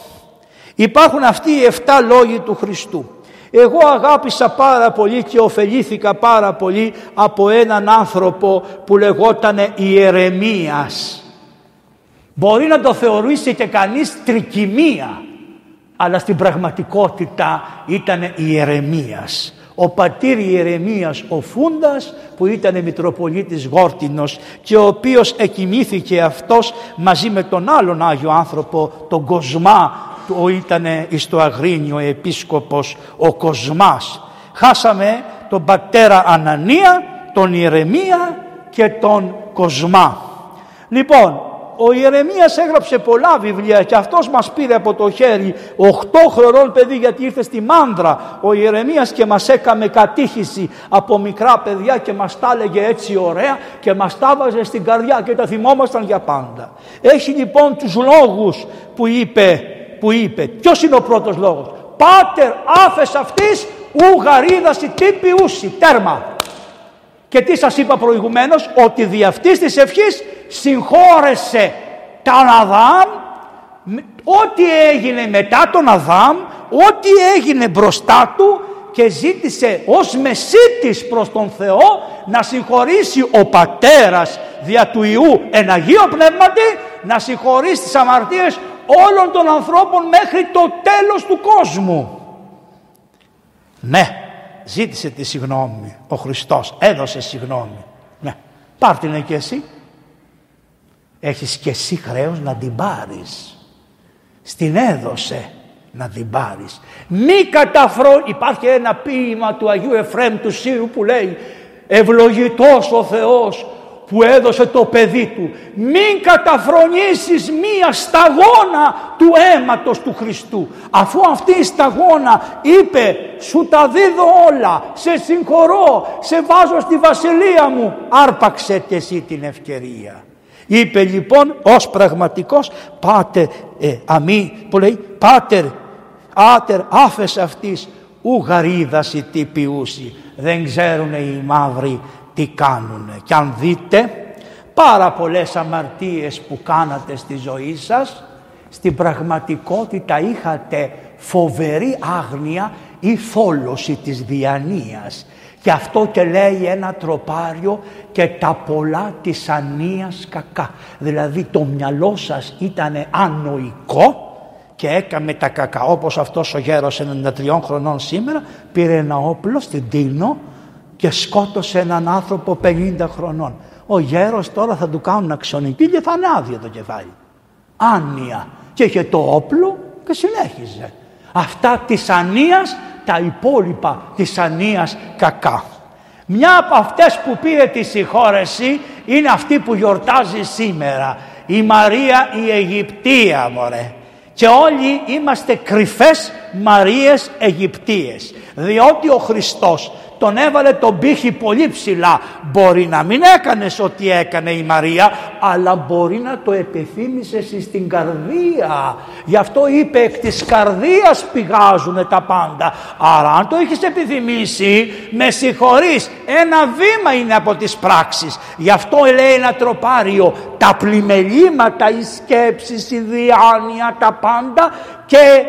[SPEAKER 1] Υπάρχουν αυτοί οι 7 λόγοι του Χριστού. Εγώ αγάπησα πάρα πολύ και ωφελήθηκα πάρα πολύ από έναν άνθρωπο που λεγότανε Ιερεμίας μπορεί να το θεωρήσει και κανείς τρικυμία αλλά στην πραγματικότητα ήταν Ιερεμίας. Ο πατήρ Ιερεμίας ο Φούντας που ήταν Μητροπολίτης Γόρτινος και ο οποίος εκοιμήθηκε αυτός μαζί με τον άλλον Άγιο άνθρωπο τον Κοσμά που ήταν στο Αγρίνιο επίσκοπος ο Κοσμάς. Χάσαμε τον πατέρα Ανανία, τον Ιερεμία και τον Κοσμά. Λοιπόν, ο Ιερεμίας έγραψε πολλά βιβλία και αυτός μας πήρε από το χέρι 8 χρονών παιδί γιατί ήρθε στη Μάνδρα ο Ιερεμίας και μας έκαμε κατήχηση από μικρά παιδιά και μας τα έλεγε έτσι ωραία και μας τα βάζε στην καρδιά και τα θυμόμασταν για πάντα. Έχει λοιπόν τους λόγους που είπε, που είπε. ποιος είναι ο πρώτος λόγος; Πάτερ άφες αυτής ου γαρίδαση τύπη ούσι. Τέρμα. Και τι σας είπα προηγουμένως ότι δι' αυτής της ευχής συγχώρεσε τον Αδάμ ό,τι έγινε μετά τον Αδάμ ό,τι έγινε μπροστά του και ζήτησε ως μεσίτης προς τον Θεό να συγχωρήσει ο πατέρας δια του Ιού εν Αγίο Πνεύματι να συγχωρήσει τις αμαρτίες όλων των ανθρώπων μέχρι το τέλος του κόσμου. Ναι, ζήτησε τη συγνώμη ο Χριστός, έδωσε συγνώμη. Ναι, πάρ' την και εσύ έχεις και εσύ χρέος να την πάρεις. Στην έδωσε να την πάρεις. Μη καταφρό... Υπάρχει ένα ποίημα του Αγίου Εφραίμ του Σύρου που λέει «Ευλογητός ο Θεός που έδωσε το παιδί του. Μην καταφρονήσεις μία σταγόνα του αίματος του Χριστού. Αφού αυτή η σταγόνα είπε σου τα δίδω όλα, σε συγχωρώ, σε βάζω στη βασιλεία μου, άρπαξε και εσύ την ευκαιρία. Είπε λοιπόν ως πραγματικός πάτερ ε, αμή που λέει πάτερ άτερ άφες αυτής ου γαρίδαση τι ποιούσι. Δεν ξέρουν οι μαύροι τι κάνουν. Και αν δείτε πάρα πολλές αμαρτίες που κάνατε στη ζωή σας στην πραγματικότητα είχατε φοβερή άγνοια ή φόλωση της διανοίας και αυτό και λέει ένα τροπάριο και τα πολλά της ανίας κακά. Δηλαδή το μυαλό σας ήταν ανοϊκό και έκαμε τα κακά. Όπως αυτός ο γέρος 93 χρονών σήμερα πήρε ένα όπλο στην Τίνο και σκότωσε έναν άνθρωπο 50 χρονών. Ο γέρος τώρα θα του κάνουν αξονική και θα είναι άδειο το κεφάλι. Άνοια. Και είχε το όπλο και συνέχιζε. Αυτά της ανίας τα υπόλοιπα της ανίας κακά. Μια από αυτές που πήρε τη συγχώρεση είναι αυτή που γιορτάζει σήμερα. Η Μαρία η Αιγυπτία μωρέ. Και όλοι είμαστε κρυφές Μαρίες Αιγυπτίες. Διότι ο Χριστός τον έβαλε τον πύχη πολύ ψηλά. Μπορεί να μην έκανες ό,τι έκανε η Μαρία, αλλά μπορεί να το επιθύμησες στην καρδία. Γι' αυτό είπε εκ της καρδίας πηγάζουν τα πάντα. Άρα αν το έχεις επιθυμήσει, με συγχωρείς, ένα βήμα είναι από τις πράξεις. Γι' αυτό λέει ένα τροπάριο, τα πλημελήματα, οι σκέψεις, η διάνοια, τα πάντα και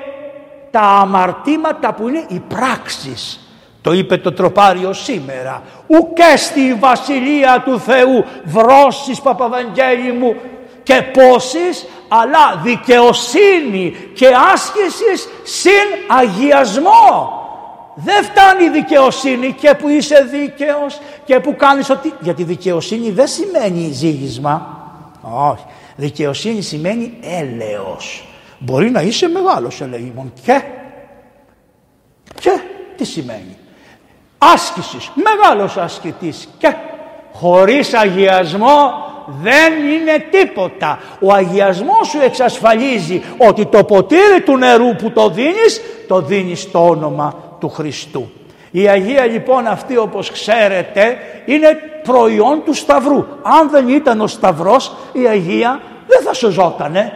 [SPEAKER 1] τα αμαρτήματα που είναι οι πράξεις Το είπε το τροπάριο σήμερα. Ουκέ στη βασιλεία του Θεού βρώσεις Παπαβαγγέλη μου και πόσης αλλά δικαιοσύνη και άσκησης συν αγιασμό. Δεν φτάνει η δικαιοσύνη και που είσαι δίκαιος και που κάνεις ότι... Γιατί δικαιοσύνη δεν σημαίνει ζήγισμα. Όχι. Δικαιοσύνη σημαίνει έλεος. Μπορεί να είσαι μεγάλος ελεήμων και... Και τι σημαίνει; Άσκησης. Μεγάλος ασκητής και χωρίς αγιασμό δεν είναι τίποτα. Ο αγιασμός σου εξασφαλίζει ότι το ποτήρι του νερού που το δίνεις, το δίνεις στο όνομα του Χριστού. Η Αγία λοιπόν αυτή όπως ξέρετε είναι προϊόν του Σταυρού. Αν δεν ήταν ο Σταυρός η Αγία δεν θα σωζότανε.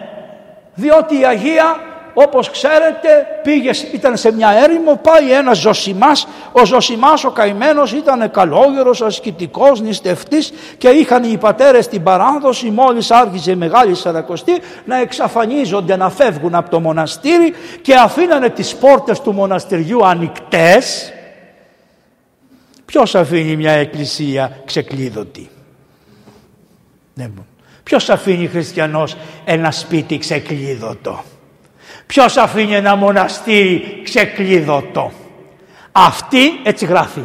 [SPEAKER 1] Διότι η Αγία όπως ξέρετε πήγες, ήταν σε μια έρημο, πάει ένας Ζωσιμάς, ο Ζωσιμάς ο καημένος ήταν καλόγερος, ασκητικός, νηστευτής και είχαν οι πατέρες την παράδοση μόλις άρχιζε η Μεγάλη Σαρακοστή να εξαφανίζονται, να φεύγουν από το μοναστήρι και αφήνανε τις πόρτες του μοναστηριού ανοιχτές. Ποιος αφήνει μια εκκλησία ξεκλείδωτη; Ποιος αφήνει χριστιανός ένα σπίτι ξεκλείδωτο; Ποιος αφήνει ένα μοναστήρι ξεκλείδωτο; Αυτή έτσι γράφει.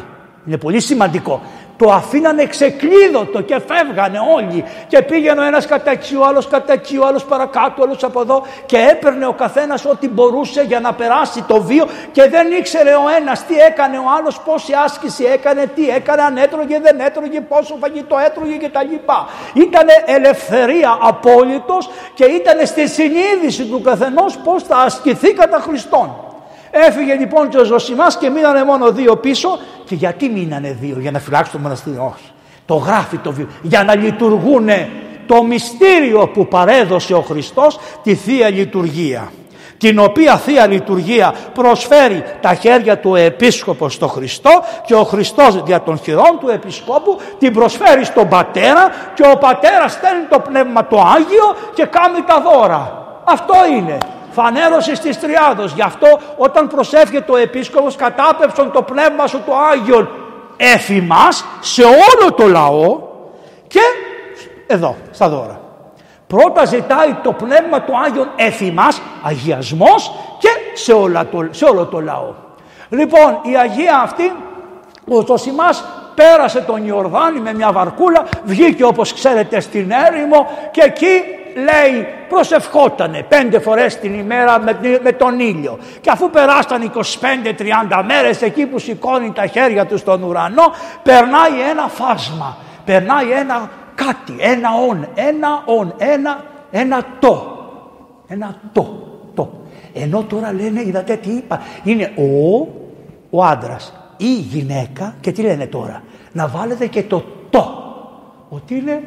[SPEAKER 1] Είναι πολύ σημαντικό το αφήνανε ξεκλείδωτο και φεύγανε όλοι και πήγαινε ο ένας κατά εκεί, ο άλλος κατά εκεί, ο άλλος παρακάτω, ο άλλος από εδώ και έπαιρνε ο καθένας ό,τι μπορούσε για να περάσει το βίο και δεν ήξερε ο ένας τι έκανε ο άλλος, πόση άσκηση έκανε, τι έκανε, αν έτρωγε, δεν έτρωγε, πόσο φαγητό έτρωγε κτλ. Ήτανε ελευθερία απόλυτος και ήταν στη συνείδηση του καθενός πώς θα ασκηθεί κατά Χριστόν. Έφυγε λοιπόν και ο Ζωσιμάς και μείνανε μόνο δύο πίσω. Και γιατί μείνανε δύο, για να φυλάξουν το μοναστήρι, όχι. Το γράφει το βίο. Για να λειτουργούν το μυστήριο που παρέδωσε ο Χριστός, τη Θεία Λειτουργία. Την οποία Θεία Λειτουργία προσφέρει τα χέρια του Επίσκοπο στο Χριστό και ο Χριστός δια των χειρών του Επισκόπου την προσφέρει στον Πατέρα και ο Πατέρας στέλνει το Πνεύμα το Άγιο και κάνει τα δώρα. Αυτό είναι φανέρωσες της Τριάδος. Γι' αυτό όταν προσεύχεται ο Επίσκοπος κατάπευσον το πνεύμα σου το Άγιον έφημας σε όλο το λαό και εδώ στα δώρα. Πρώτα ζητάει το πνεύμα του Άγιον έφημας, αγιασμός και σε, το, σε όλο το λαό. Λοιπόν η Αγία αυτή ο Ζωσιμάς πέρασε τον Ιορδάνη με μια βαρκούλα, βγήκε όπως ξέρετε στην έρημο και εκεί λέει προσευχότανε πέντε φορές την ημέρα με, τον ήλιο. Και αφού περάσταν 25-30 μέρες εκεί που σηκώνει τα χέρια του στον ουρανό περνάει ένα φάσμα, περνάει ένα κάτι, ένα όν, ένα όν, ένα, ένα το, ένα το, το. Ενώ τώρα λένε, είδατε τι είπα, είναι ο, ο άντρας ή η γυναίκα και τι λένε τώρα, να βάλετε και το το, ότι είναι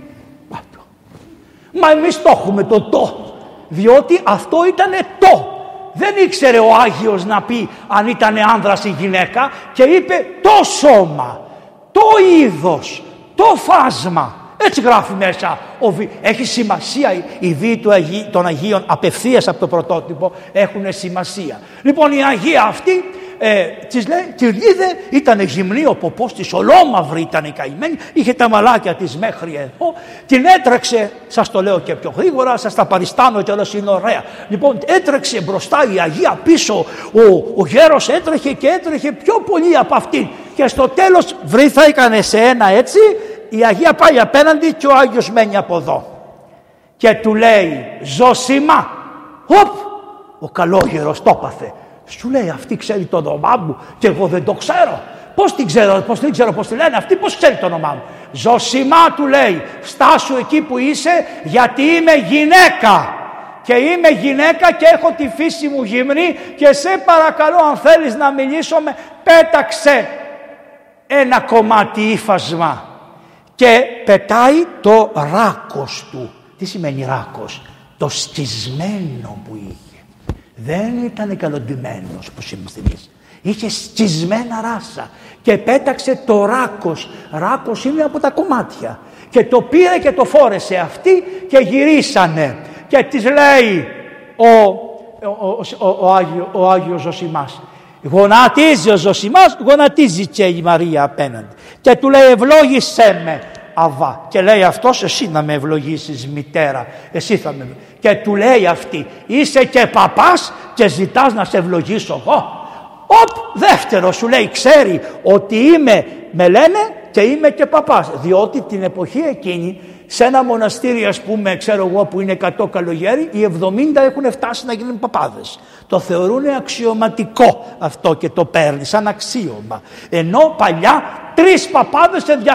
[SPEAKER 1] Μα εμείς το έχουμε το το. Διότι αυτό ήταν το. Δεν ήξερε ο Άγιος να πει αν ήταν άνδρας ή γυναίκα και είπε το σώμα, το είδος, το φάσμα. Έτσι γράφει μέσα. Έχει σημασία οι βίοι των Αγίων απευθείας από το πρωτότυπο έχουν σημασία. Λοιπόν η Αγία αυτή ε, της λέει, την είδε, ήταν γυμνή ο ποπός της, ολόμαυρη ήταν η καημένη, είχε τα μαλάκια της μέχρι εδώ, την έτρεξε, σας το λέω και πιο γρήγορα, σας τα παριστάνω και όλος είναι ωραία. Λοιπόν, έτρεξε μπροστά η Αγία πίσω, ο, ο γέρος έτρεχε και έτρεχε πιο πολύ από αυτήν και στο τέλος βρήθηκαν σε ένα έτσι, η Αγία πάει απέναντι και ο Άγιος μένει από εδώ. Και του λέει, Ζωσιμά, οπ, ο καλόγερος το έπαθε. Σου λέει αυτή ξέρει το όνομά μου και εγώ δεν το ξέρω. Πώς την ξέρω, πώς δεν ξέρω πώς τη λένε, αυτή πώς ξέρει το όνομά μου. Ζωσιμά του λέει, στάσου εκεί που είσαι γιατί είμαι γυναίκα. Και είμαι γυναίκα και έχω τη φύση μου γυμνή και σε παρακαλώ αν θέλεις να μιλήσουμε πέταξε ένα κομμάτι ύφασμα και πετάει το ράκος του. Τι σημαίνει ράκος, το σκισμένο που είχε. Δεν ήταν καλοντημένος που είμαστε εμείς. Είχε σκισμένα ράσα και πέταξε το ράκος. Ράκος είναι από τα κομμάτια. Και το πήρε και το φόρεσε αυτή και γυρίσανε. Και της λέει ο, ο, ο, ο, Άγιο, ο Άγιος Ζωσιμάς Γονατίζει ο Ζωσιμάς, γονατίζει και η Μαρία απέναντι. Και του λέει ευλόγησέ με Αβά. Και λέει αυτός εσύ να με ευλογήσεις μητέρα. Εσύ θα με Και του λέει αυτή είσαι και παπάς και ζητάς να σε ευλογήσω εγώ. Οπ, δεύτερο σου λέει ξέρει ότι είμαι, με λένε και είμαι και παπάς. Διότι την εποχή εκείνη σε ένα μοναστήρι ας πούμε ξέρω εγώ που είναι 100 καλογέρι οι 70 έχουν φτάσει να γίνουν παπάδες. Το θεωρούν αξιωματικό αυτό και το παίρνει σαν αξίωμα. Ενώ παλιά τρεις παπάδες σε 200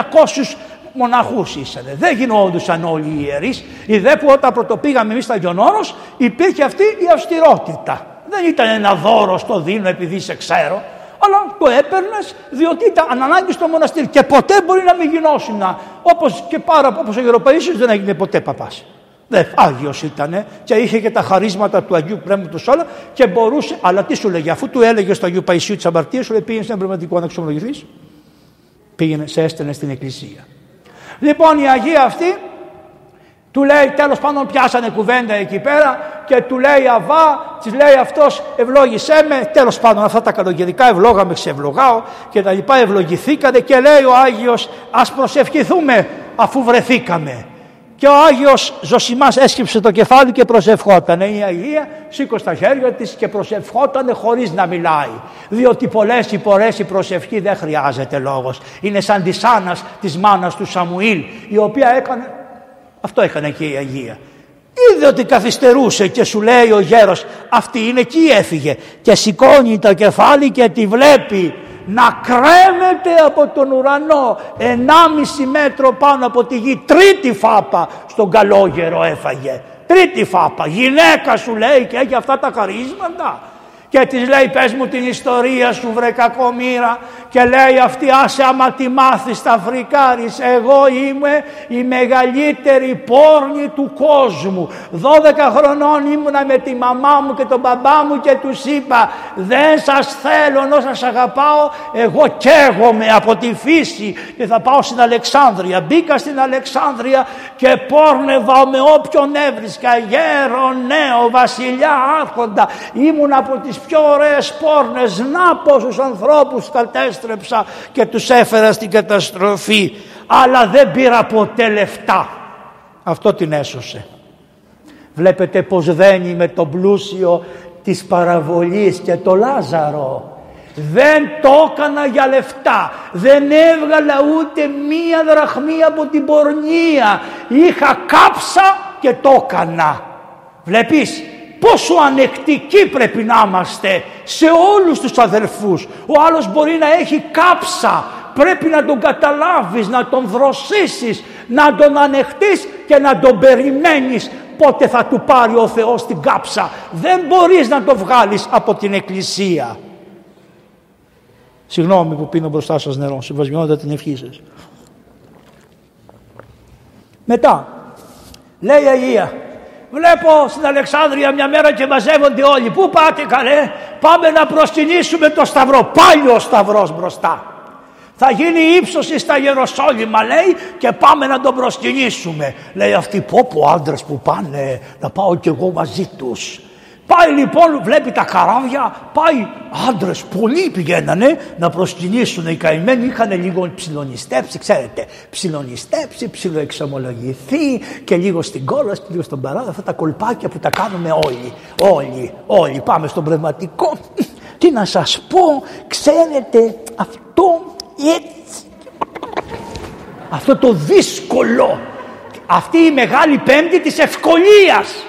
[SPEAKER 1] μοναχούς ήσανε. Δεν γινόντουσαν όλοι οι ιερείς. Η δε που όταν πρωτοπήγαμε εμείς στα Γιονόρος υπήρχε αυτή η αυστηρότητα. Δεν ήταν ένα δώρο στο δίνω επειδή σε ξέρω αλλά το έπαιρνες διότι ήταν ανάγκη στο μοναστήρι και ποτέ μπορεί να μην γινώσουν. Όπως και πάρα όπως ο Γεροπαίσιο δεν έγινε ποτέ παπάς. Δεν, Άγιος ήταν και είχε και τα χαρίσματα του Αγίου Πνεύματος όλα και μπορούσε. Αλλά τι σου λέγε, αφού του έλεγε στο Αγίου Παϊσίου της Αμαρτίας, σου λέει πήγαινε σε ένα πνευματικό να ξομολογηθεί. Πήγαινε, σε έστελνε στην εκκλησία. Λοιπόν η Αγία αυτή του λέει τέλος πάντων πιάσανε κουβέντα εκεί πέρα και του λέει αβά, της λέει αυτός ευλόγησέ με, τέλος πάντων αυτά τα καλογερικά ευλόγαμε, ξευλογάω και τα λοιπά ευλογηθήκατε και λέει ο Άγιος ας προσευχηθούμε αφού βρεθήκαμε. Και ο Άγιος Ζωσιμάς έσκυψε το κεφάλι και προσευχότανε. Η Αγία σήκωσε τα χέρια της και προσευχότανε χωρίς να μιλάει. Διότι πολλές οι φορές η προσευχή δεν χρειάζεται λόγος. Είναι σαν της Άννας της μάνας του Σαμουήλ η οποία έκανε αυτό έκανε και η Αγία. Είδε ότι καθυστερούσε και σου λέει ο γέρος αυτή είναι εκεί έφυγε και σηκώνει το κεφάλι και τη βλέπει να κρέμεται από τον ουρανό ενάμιση μέτρο πάνω από τη γη. Τρίτη φάπα στον καλόγερο έφαγε. Τρίτη φάπα. Γυναίκα σου λέει και έχει αυτά τα χαρίσματα και της λέει πες μου την ιστορία σου βρε κακομήρα και λέει αυτή άσε άμα τη μάθεις τα φρικάρεις. Εγώ είμαι η μεγαλύτερη πόρνη του κόσμου 12 χρονών ήμουνα με τη μαμά μου και τον μπαμπά μου και τους είπα δεν σας θέλω ενώ σας αγαπάω εγώ καίγομαι από τη φύση και θα πάω στην Αλεξάνδρεια. Μπήκα στην Αλεξάνδρεια και πόρνευα με όποιον έβρισκα. Γέρο νέο βασιλιά άρχοντα. Ήμουν από τις πιο ωραίες πόρνες να πόσους ανθρώπους κατέστρεψα και τους έφερα στην καταστροφή αλλά δεν πήρα ποτέ λεφτά αυτό την έσωσε βλέπετε πως δένει με τον πλούσιο της παραβολής και το Λάζαρο δεν το έκανα για λεφτά. Δεν έβγαλα ούτε μία δραχμή από την πορνεία. Είχα κάψα και το έκανα. Βλέπεις; Πόσο ανεκτικοί πρέπει να είμαστε σε όλους τους αδελφούς. Ο άλλος μπορεί να έχει κάψα, πρέπει να τον καταλάβεις, να τον δροσίσεις, να τον ανεχτείς και να τον περιμένεις πότε θα του πάρει ο Θεός την κάψα. Δεν μπορείς να το βγάλεις από την εκκλησία. Συγγνώμη που πίνω μπροστά σας νερό, συμβασμιότητα την ευχή σας. Μετά, λέει η Αγία, Βλέπω στην Αλεξάνδρεια μια μέρα και μαζεύονται όλοι. Πού πάτε καλέ, πάμε να προσκυνήσουμε το Σταυρό. Πάλι ο Σταυρός μπροστά. Θα γίνει ύψωση στα Γεροσόλυμα λέει και πάμε να τον προσκυνήσουμε. Λέει αυτή πω πω άντρες που πάνε να πάω κι εγώ μαζί τους. Πάει λοιπόν, βλέπει τα καράβια, πάει άντρες πολλοί πηγαίνανε να προσκυνήσουν. Οι καημένοι είχαν λίγο ψιλονιστέψει, ξέρετε. Ψιλονιστέψει, ψιλοεξομολογηθεί και λίγο στην κόλαση και λίγο στον παράδο. Αυτά τα κολπάκια που τα κάνουμε όλοι. Όλοι, όλοι. Πάμε στον πνευματικό. Τι να σας πω, ξέρετε, αυτό έτσι. Αυτό το δύσκολο. Αυτή η μεγάλη πέμπτη της ευκολίας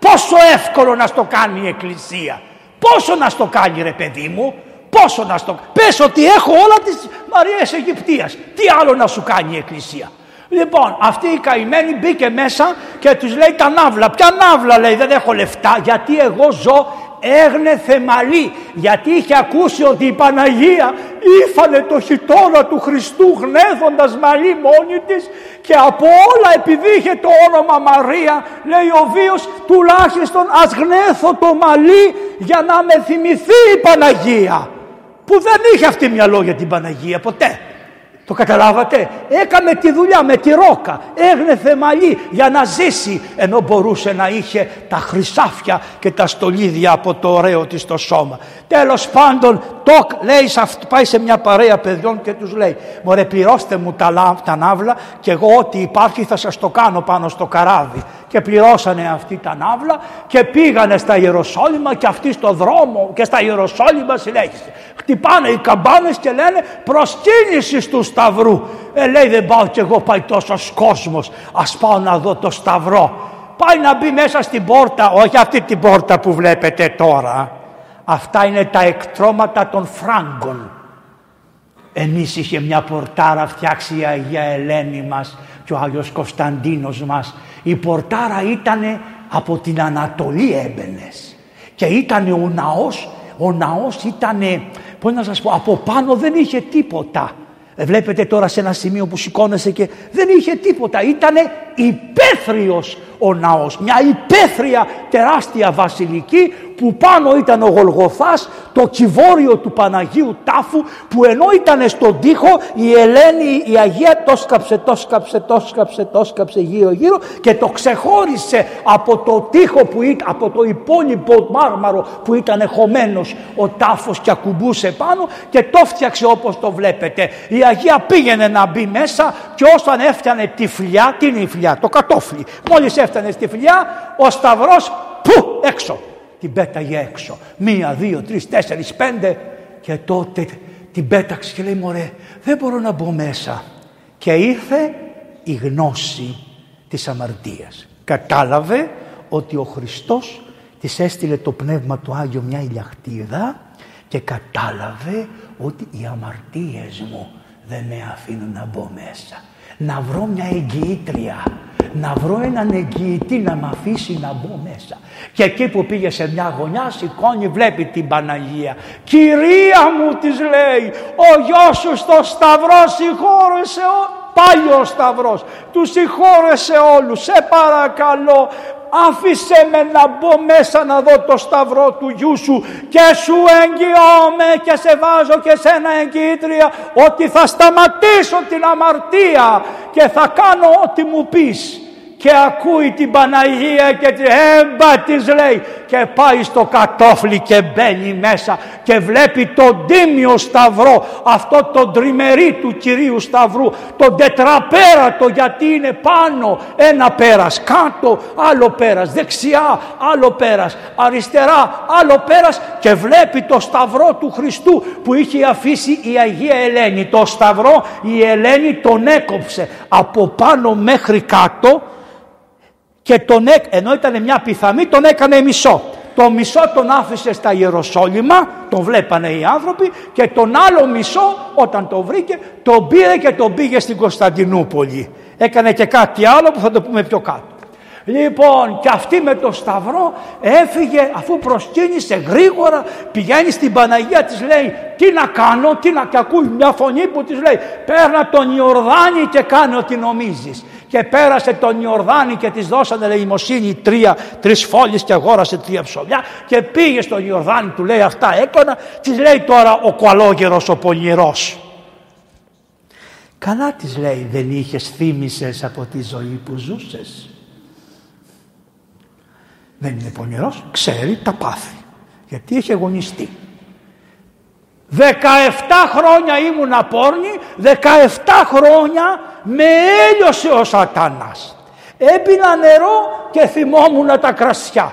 [SPEAKER 1] Πόσο εύκολο να στο κάνει η Εκκλησία. Πόσο να στο κάνει ρε παιδί μου. Πόσο να στο Πες ότι έχω όλα τις Μαρίες Αιγυπτίας. Τι άλλο να σου κάνει η Εκκλησία. Λοιπόν, αυτή η καημένη μπήκε μέσα και τους λέει τα ναύλα. Ποια ναύλα λέει, δεν έχω λεφτά γιατί εγώ ζω έγνε θεμαλή γιατί είχε ακούσει ότι η Παναγία ήφανε το χιτόνα του Χριστού γνέθοντας μαλλί μόνη της και από όλα επειδή είχε το όνομα Μαρία λέει ο βίος τουλάχιστον ας γνέθω το μαλλί για να με θυμηθεί η Παναγία που δεν είχε αυτή μια λόγια την Παναγία ποτέ Το καταλάβατε; Έκαμε τη δουλειά με τη ρόκα. Έγνε θεμαλί για να ζήσει. Ενώ μπορούσε να είχε τα χρυσάφια και τα στολίδια από το ωραίο της το σώμα. Τέλος πάντων το λέει, πάει σε μια παρέα παιδιών και τους λέει Μωρέ πληρώστε μου τα, τα ναύλα και εγώ ό,τι υπάρχει θα σας το κάνω πάνω στο καράβι και πληρώσανε αυτή τα ναύλα και πήγανε στα Ιεροσόλυμα και αυτοί στο δρόμο και στα Ιεροσόλυμα συνέχισε. Χτυπάνε οι καμπάνες και λένε προσκύνησης του Σταυρού. Ε λέει δεν πάω κι εγώ πάει τόσος κόσμος ας πάω να δω το Σταυρό. Πάει να μπει μέσα στην πόρτα, όχι αυτή την πόρτα που βλέπετε τώρα. Αυτά είναι τα εκτρώματα των Φράγκων. Εμείς είχε μια πορτάρα φτιάξει η Αγία Ελένη μας και ο Άγιος Κωνσταντίνος μας η πορτάρα ήταν από την Ανατολή έμπαινες. Και ήταν ο ναός, ο ναός ήταν, πώς να σας πω, από πάνω δεν είχε τίποτα. Ε, βλέπετε τώρα σε ένα σημείο που σηκώνεσαι και δεν είχε τίποτα. Ήταν υπαίθριος ο ναός. Μια υπαίθρια τεράστια βασιλική που πάνω ήταν ο Γολγοθάς, το κυβόριο του Παναγίου Τάφου που ενώ ήταν στον τοίχο η Ελένη η Αγία το σκάψε, το σκάψε, το σκάψε, το σκάψε γύρω γύρω και το ξεχώρισε από το τοίχο που ήταν, από το υπόλοιπο μάρμαρο που ήταν εχωμένος ο τάφος και ακουμπούσε πάνω και το φτιάξε όπως το βλέπετε. Η Αγία πήγαινε να μπει μέσα και όταν έφτιανε τη φλιά, τι είναι η φλιά, το κατόφλι. Μόλις έφτανε στη φλιά ο Σταυρός που έξω την πέταγε έξω. Μία, δύο, τρεις, τέσσερις, πέντε και τότε την πέταξε και λέει μωρέ δεν μπορώ να μπω μέσα. Και ήρθε η γνώση της αμαρτίας. Κατάλαβε ότι ο Χριστός της έστειλε το Πνεύμα του Άγιο μια ηλιακτίδα και κατάλαβε ότι οι αμαρτίες μου δεν με αφήνουν να μπω μέσα. Να βρω μια εγγυήτρια να βρω έναν εγγυητή να με αφήσει να μπω μέσα. Και εκεί που πήγε σε μια γωνιά σηκώνει βλέπει την Παναγία. Κυρία μου της λέει ο γιος σου στο σταυρό συγχώρεσε πάλι ο Σταυρός του συγχώρεσε όλους σε παρακαλώ άφησε με να μπω μέσα να δω το σταυρό του γιού σου και σου εγγυώμαι και σε βάζω και σένα εγγυήτρια ότι θα σταματήσω την αμαρτία και θα κάνω ό,τι μου πεις και ακούει την Παναγία και την έμπα της λέει και πάει στο κατόφλι και μπαίνει μέσα και βλέπει τον τίμιο σταυρό αυτό το τριμερί του Κυρίου Σταυρού τον τετραπέρατο γιατί είναι πάνω ένα πέρας κάτω άλλο πέρας δεξιά άλλο πέρας αριστερά άλλο πέρας και βλέπει το σταυρό του Χριστού που είχε αφήσει η Αγία Ελένη. Το σταυρό η Ελένη τον έκοψε από πάνω μέχρι κάτω και τον έκ... ενώ ήταν μια πιθαμή τον έκανε μισό. Το μισό τον άφησε στα Ιεροσόλυμα, τον βλέπανε οι άνθρωποι και τον άλλο μισό όταν το βρήκε τον πήρε και τον πήγε στην Κωνσταντινούπολη. Έκανε και κάτι άλλο που θα το πούμε πιο κάτω. Λοιπόν και αυτή με το σταυρό έφυγε αφού προσκύνησε γρήγορα πηγαίνει στην Παναγία της λέει τι να κάνω, τι να και ακούει μια φωνή που της λέει παίρνα τον Ιορδάνη και κάνε ό,τι νομίζεις και πέρασε τον Ιορδάνη και της δώσανε ελεημοσύνη τρία, τρεις φόλιες και αγόρασε τρία ψωμιά και πήγε στον Ιορδάνη του λέει αυτά έκανα της λέει τώρα ο κουαλόγερος ο πονηρός. Καλά της λέει δεν είχες θύμησες από τη ζωή που ζούσες δεν είναι πονηρός ξέρει τα πάθη γιατί έχει αγωνιστεί 17 χρόνια ήμουν απόρνη, 17 χρόνια με έλειωσε ο σατανάς. Έπινα νερό και θυμόμουν τα κρασιά.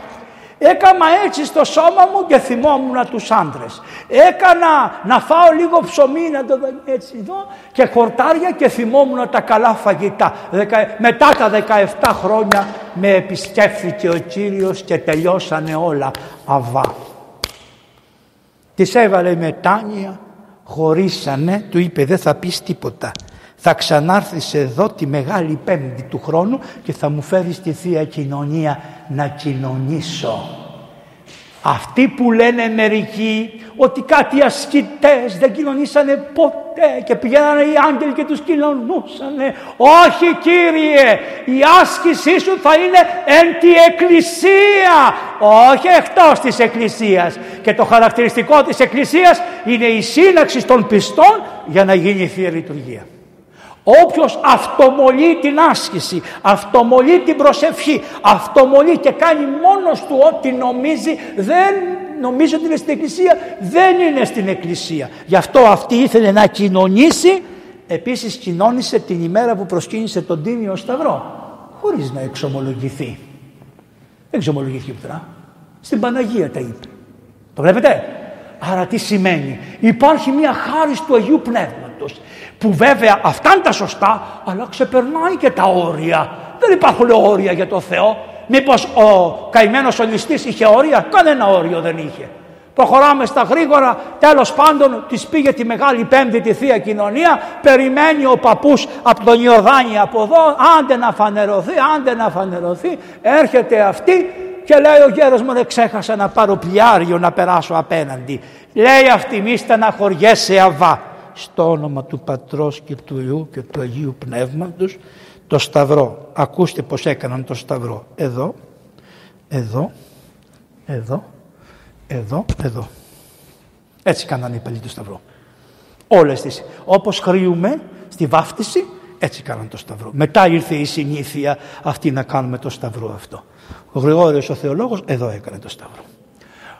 [SPEAKER 1] Έκανα έτσι στο σώμα μου και θυμόμουν τους άντρες. Έκανα να φάω λίγο ψωμί να το έτσι εδώ και χορτάρια και θυμόμουν τα καλά φαγητά. Μετά τα 17 χρόνια με επισκέφθηκε ο Κύριος και τελειώσανε όλα αβά. Της έβαλε μετάνοια, χωρίσανε, του είπε δεν θα πεις τίποτα. Θα ξανάρθεις εδώ τη Μεγάλη Πέμπτη του χρόνου και θα μου φέρεις τη Θεία Κοινωνία να κοινωνήσω. Αυτοί που λένε μερικοί ότι κάτι ασκητές δεν κοινωνήσανε ποτέ και πηγαίνανε οι άγγελοι και τους κοινωνούσανε. Όχι Κύριε, η άσκησή σου θα είναι εν τη εκκλησία, όχι εκτός της εκκλησίας. Και το χαρακτηριστικό της εκκλησίας είναι η σύναξη των πιστών για να γίνει η Θεία Λειτουργία. Όποιος αυτομολεί την άσκηση, αυτομολεί την προσευχή, αυτομολεί και κάνει μόνος του ό,τι νομίζει, δεν νομίζει ότι είναι στην εκκλησία, δεν είναι στην εκκλησία. Γι' αυτό αυτή ήθελε να κοινωνήσει, επίσης κοινώνησε την ημέρα που προσκύνησε τον Τίμιο Σταυρό, χωρίς να εξομολογηθεί. Δεν εξομολογήθηκε πουθενά. Στην Παναγία τα είπε. Το βλέπετε; Άρα τι σημαίνει; Υπάρχει μια χάρη του Αγίου Πνεύματος που βέβαια αυτά είναι τα σωστά αλλά ξεπερνάει και τα όρια. Δεν υπάρχουν όρια για το Θεό. Μήπως ο καημένος ο ληστής είχε όρια; Κανένα όριο δεν είχε. Προχωράμε στα γρήγορα, τέλος πάντων της πήγε τη Μεγάλη Πέμπτη τη Θεία Κοινωνία, περιμένει ο παππούς από τον Ιορδάνη από εδώ, άντε να φανερωθεί, άντε να φανερωθεί, έρχεται αυτή και λέει ο γέρος μου δεν ξέχασα να πάρω πλιάριο να περάσω απέναντι. Λέει αυτή μη στεναχωριέσαι αβά. Στο όνομα του Πατρός και του Υιού και του Αγίου Πνεύματος το Σταυρό. Ακούστε πως έκαναν το Σταυρό. Εδώ, εδώ, εδώ, εδώ, εδώ. Έτσι κάνανε οι παλιοί του Σταυρό. Όλες τις. Όπως χρειούμε στη βάφτιση, έτσι κάναν το Σταυρό. Μετά ήρθε η συνήθεια αυτή να κάνουμε το Σταυρό αυτό. Ο Γρηγόριος ο θεολόγος εδώ έκανε το Σταυρό.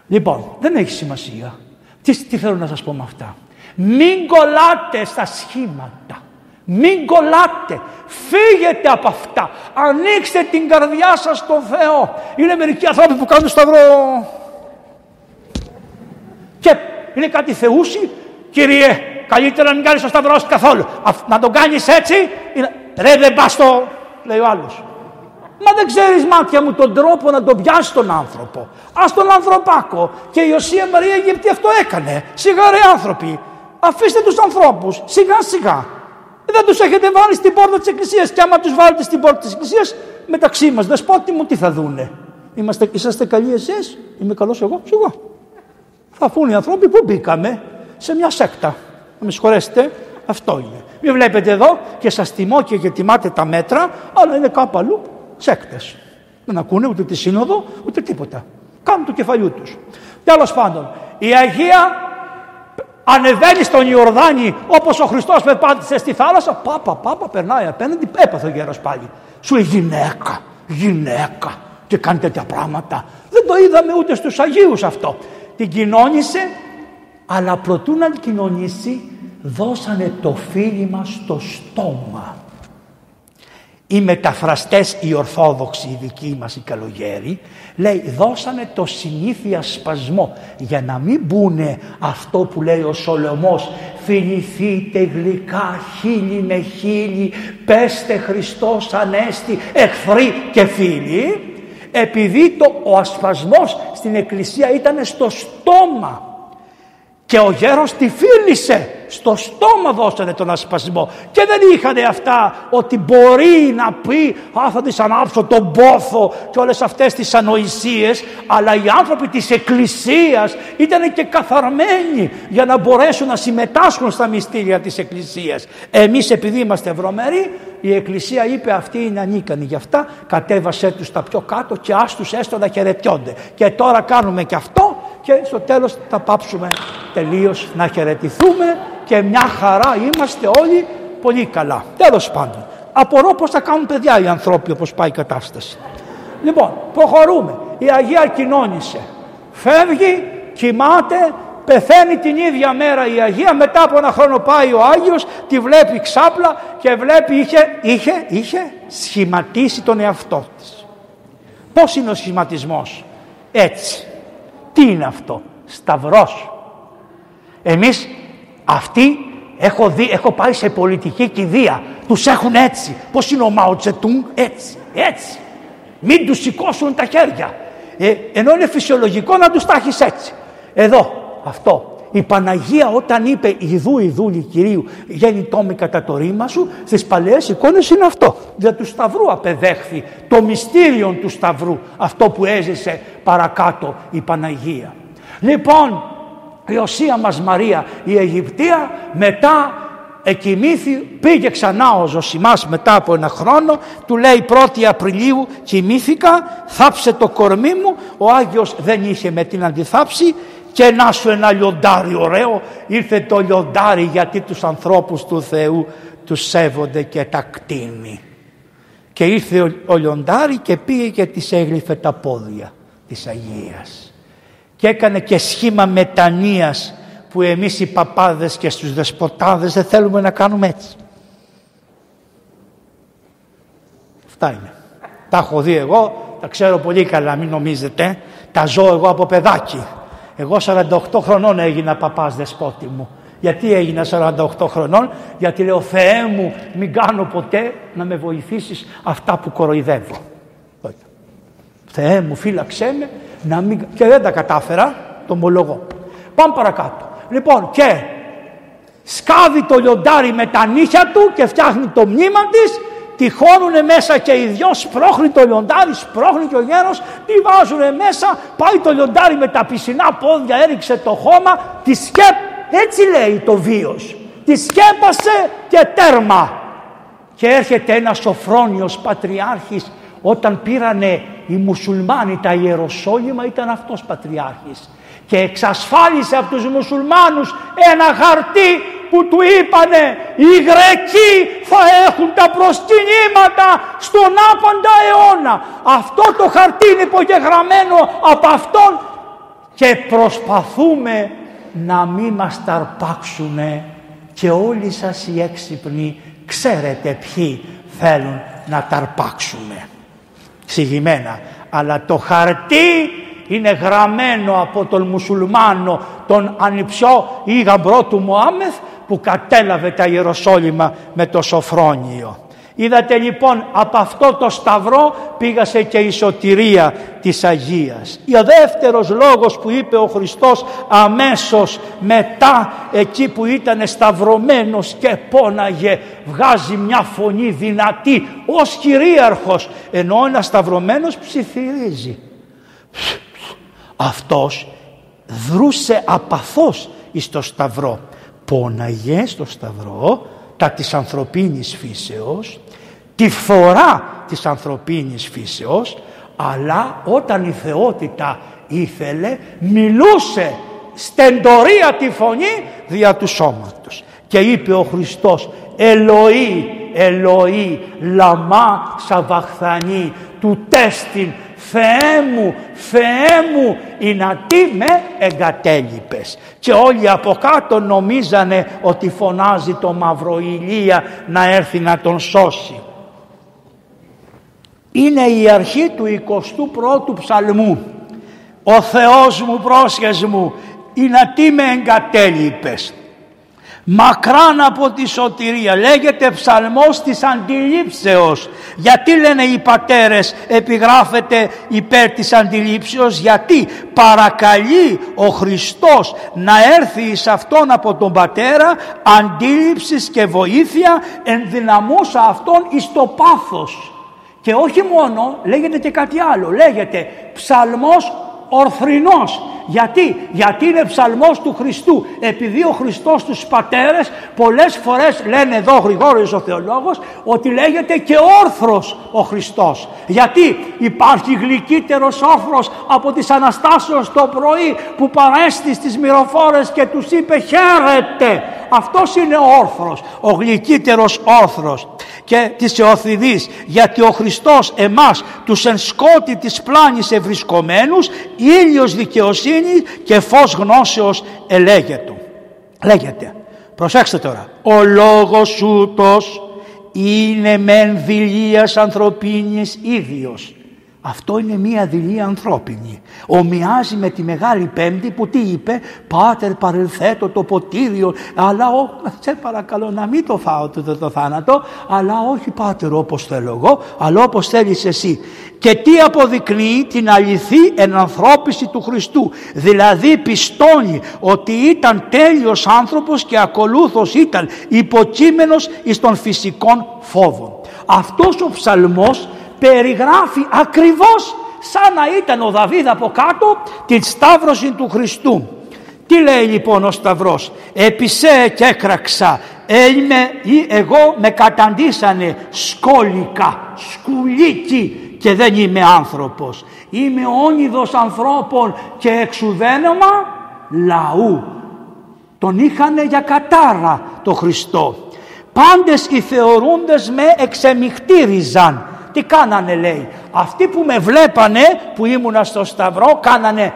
[SPEAKER 1] Λοιπόν, δεν έχει σημασία. Τι, τι θέλω να σας πω με αυτά. Μην κολλάτε στα σχήματα. Μην κολλάτε. Φύγετε από αυτά. Ανοίξτε την καρδιά σας στον Θεό. Είναι μερικοί άνθρωποι που κάνουν σταυρό. Και είναι κάτι θεούσι. Κύριε, καλύτερα να μην κάνεις το σταυρό καθόλου. να τον κάνεις έτσι. Είναι... Ρε δεν πας στο... Λέει ο άλλος. Μα δεν ξέρεις μάτια μου τον τρόπο να τον πιάσει τον άνθρωπο. Ας τον ανθρωπάκο. Και η Οσία Μαρία Αιγυπτή αυτό έκανε. Σιγά ρε άνθρωποι. Αφήστε τους ανθρώπους. Σιγά σιγά. Δεν τους έχετε βάλει στην πόρτα της εκκλησίας. Και άμα τους βάλετε στην πόρτα της εκκλησίας μεταξύ μας δεσπότη μου τι θα δούνε; Είμαστε, είσαστε καλοί εσείς; Είμαι καλός εγώ. Σιγά. Θα φούν οι άνθρωποι που μπήκαμε; Σε μια σέκτα. Να με συγχωρέσετε. Αυτό είναι. Μην βλέπετε εδώ και σας τιμώ και τιμάτε τα μέτρα, αλλά είναι κάπου αλλού σέκτες. Δεν ακούνε ούτε τη σύνοδο ούτε τίποτα. Κάνουν το κεφαλιού τους. Τέλος πάντων, η Αγία ανεβαίνει στον Ιορδάνη όπως ο Χριστός πεπάτησε στη θάλασσα. Πάπα, πάπα, περνάει απέναντι, έπαθε ο γέρος πάλι. Σου λέει γυναίκα, γυναίκα και κάνει τέτοια πράγματα. Δεν το είδαμε ούτε στους Αγίους αυτό. Την κοινώνησε, αλλά προτού να την κοινωνήσει, δώσανε το φίλημα στο στόμα οι μεταφραστές οι ορθόδοξοι οι δικοί μας οι καλογέροι λέει δώσανε το συνήθεια σπασμό για να μην μπουνε αυτό που λέει ο Σολομός φιληθείτε γλυκά χίλι με χίλι πέστε Χριστός Ανέστη εχθροί και φίλοι επειδή το, ο ασπασμός στην εκκλησία ήταν στο στόμα και ο γέρος τη φίλησε στο στόμα δώσανε τον ασπασμό. Και δεν είχαν αυτά ότι μπορεί να πει α θα της ανάψω τον πόθο και όλες αυτές τις ανοησίες αλλά οι άνθρωποι της εκκλησίας ήταν και καθαρμένοι για να μπορέσουν να συμμετάσχουν στα μυστήρια της εκκλησίας. Εμείς επειδή είμαστε ευρωμεροί η εκκλησία είπε αυτοί είναι ανίκανοι γι' αυτά κατέβασέ τους τα πιο κάτω και ας τους έστω να χαιρετιόνται και τώρα κάνουμε και αυτό και στο τέλος θα πάψουμε τελείως να χαιρετηθούμε και μια χαρά είμαστε όλοι πολύ καλά. Τέλος πάντων. Απορώ πώς θα κάνουν παιδιά οι ανθρώποι όπως πάει η κατάσταση. Λοιπόν, προχωρούμε. Η Αγία κοινώνησε. Φεύγει, κοιμάται, πεθαίνει την ίδια μέρα η Αγία, μετά από ένα χρόνο πάει ο Άγιος, τη βλέπει ξάπλα και βλέπει είχε, είχε, είχε σχηματίσει τον εαυτό της. Πώς είναι ο σχηματισμός; Έτσι. Τι είναι αυτό; Σταυρός. Εμείς αυτοί έχω, δει, έχω πάει σε πολιτική κηδεία. Τους έχουν έτσι. Πώς είναι ο Μάο Τσετούν έτσι. Έτσι. Μην τους σηκώσουν τα χέρια. Ε, ενώ είναι φυσιολογικό να τους τάχεις έτσι. Εδώ αυτό. Η Παναγία όταν είπε «Ιδού, Ιδούλη Κυρίου, γέννητό με κατά το ρήμα σου», στις παλαιές εικόνες είναι αυτό. Για του Σταυρού απεδέχθη το μυστήριο του Σταυρού, αυτό που έζησε παρακάτω η Παναγία. Λοιπόν, η Οσία μας Μαρία η Αιγυπτία μετά εκοιμήθη, πήγε ξανά ο Ζωσιμάς μετά από ένα χρόνο, του λέει 1η Απριλίου κοιμήθηκα, θάψε το κορμί μου, ο Άγιος δεν είχε με την αντιθάψη και να σου ένα λιοντάρι ωραίο, ήρθε το λιοντάρι γιατί τους ανθρώπους του Θεού τους σέβονται και τα κτίνει. Και ήρθε ο, ο λιοντάρι και πήγε και της έγλυφε τα πόδια της Αγίας. Και έκανε και σχήμα μετανοίας που εμείς οι παπάδες και στους δεσποτάδες δεν θέλουμε να κάνουμε έτσι. Αυτά είναι. Τα έχω δει εγώ, τα ξέρω πολύ καλά, μην νομίζετε. Τα ζω εγώ από παιδάκι. Εγώ 48 χρονών έγινα παπάς δεσπότη μου. Γιατί έγινα 48 χρονών, γιατί λέω Θεέ μου μην κάνω ποτέ να με βοηθήσεις αυτά που κοροϊδεύω. Θεέ μου φύλαξέ με να μην... και δεν τα κατάφερα, το ομολογώ. Πάμε παρακάτω. Λοιπόν και σκάβει το λιοντάρι με τα νύχια του και φτιάχνει το μνήμα της τυχώνουνε μέσα και οι δυος σπρώχνει το λιοντάρις, σπρώχνει και ο γέρος, τη βάζουνε μέσα, πάει το λιοντάρι με τα πισινά πόδια, έριξε το χώμα, τη σκέπ, έτσι λέει το βίος, τη σκέπασε και τέρμα. Και έρχεται ένας σοφρόνιος πατριάρχης, όταν πήρανε οι μουσουλμάνοι τα Ιεροσόλυμα ήταν αυτός πατριάρχης και εξασφάλισε από τους μουσουλμάνους ένα χαρτί που του είπανε οι Γρεκοί θα έχουν τα προσκυνήματα στον άπαντα αιώνα. Αυτό το χαρτί είναι υπογεγραμμένο από αυτόν και προσπαθούμε να μην μας ταρπάξουνε και όλοι σας οι έξυπνοι ξέρετε ποιοι θέλουν να ταρπάξουνε. Συγημένα. Αλλά το χαρτί είναι γραμμένο από τον μουσουλμάνο τον ανιψιό ή γαμπρό του Μωάμεθ που κατέλαβε τα Ιεροσόλυμα με το Σοφρόνιο. Είδατε λοιπόν από αυτό το σταυρό πήγασε και η σωτηρία της Αγίας. Ο δεύτερος λόγος που είπε ο Χριστός αμέσως μετά εκεί που ήταν σταυρωμένος και πόναγε βγάζει μια φωνή δυνατή ως κυρίαρχος ενώ ένας σταυρωμένος ψιθυρίζει. Αυτός δρούσε απαθώς εις το σταυρό. Πόναγε στο σταυρό τα της ανθρωπίνης φύσεως, τη φορά της ανθρωπίνης φύσεως, αλλά όταν η θεότητα ήθελε μιλούσε στεντορία τη φωνή δια του σώματος. Και είπε ο Χριστός Ελοή, Ελοή, λαμά σαβαχθανή, του τέστην Θεέ μου, Θεέ μου, να τι με εγκατέλειπες. Και όλοι από κάτω νομίζανε ότι φωνάζει το μαυροηλία να έρθει να τον σώσει. Είναι η αρχή του 21ου ψαλμού. Ο Θεός μου πρόσχες μου, να τι με εγκατέλειπες μακράν από τη σωτηρία. Λέγεται ψαλμός της αντιλήψεως. Γιατί λένε οι πατέρες επιγράφεται υπέρ της αντιλήψεως; Γιατί παρακαλεί ο Χριστός να έρθει εις αυτόν από τον πατέρα αντίληψης και βοήθεια ενδυναμούσα αυτόν εις το πάθος. Και όχι μόνο λέγεται και κάτι άλλο. Λέγεται ψαλμός ορθρινός γιατί, γιατί είναι ψαλμός του Χριστού. Επειδή ο Χριστός τους πατέρες πολλές φορές λένε εδώ Γρηγόριος ο θεολόγος ότι λέγεται και όρθρος ο Χριστός. Γιατί; Υπάρχει γλυκύτερος όρθρος από τις Αναστάσεως το πρωί που παρέστη στις μυροφόρες και τους είπε χαίρετε. Αυτός είναι ο όρθρος, ο γλυκύτερος όρθρος και της Εωθιδής γιατί ο Χριστός εμάς τους εν σκότη της πλάνης ευρισκομένους ήλιος δικαιοσύνης και φως γνώσεως ελέγεται. Λέγεται. Προσέξτε τώρα. Ο λόγος ούτως είναι μεν δηλίας ανθρωπίνης ίδιος αυτό είναι μία δειλή ανθρώπινη. Ομοιάζει με τη Μεγάλη Πέμπτη που τι είπε «Πάτερ παρελθέτω το ποτήριο, αλλά ό, σε παρακαλώ να μην το φάω το, το, θάνατο, αλλά όχι Πάτερ όπως θέλω εγώ, αλλά όπως θέλεις εσύ». Και τι αποδεικνύει την αληθή ενανθρώπιση του Χριστού. Δηλαδή πιστώνει ότι ήταν τέλειος άνθρωπος και ακολούθως ήταν υποκείμενος εις των φυσικών φόβων. Αυτός ο ψαλμός περιγράφει ακριβώς σαν να ήταν ο Δαβίδ από κάτω την σταύρωση του Χριστού. Τι λέει λοιπόν ο Σταυρός; «Επισέ και έκραξα, είμαι ή εγώ με καταντήσανε σκόλικα, σκουλίκι και δεν είμαι άνθρωπος. Είμαι όνειδος ανθρώπων και εξουδένωμα λαού». Τον είχανε για κατάρα το Χριστό. πάντες οι θεωρούντες με εξεμιχτήριζαν. Τι κάνανε λέει. Αυτοί που με βλέπανε που ήμουνα στο σταυρό κάνανε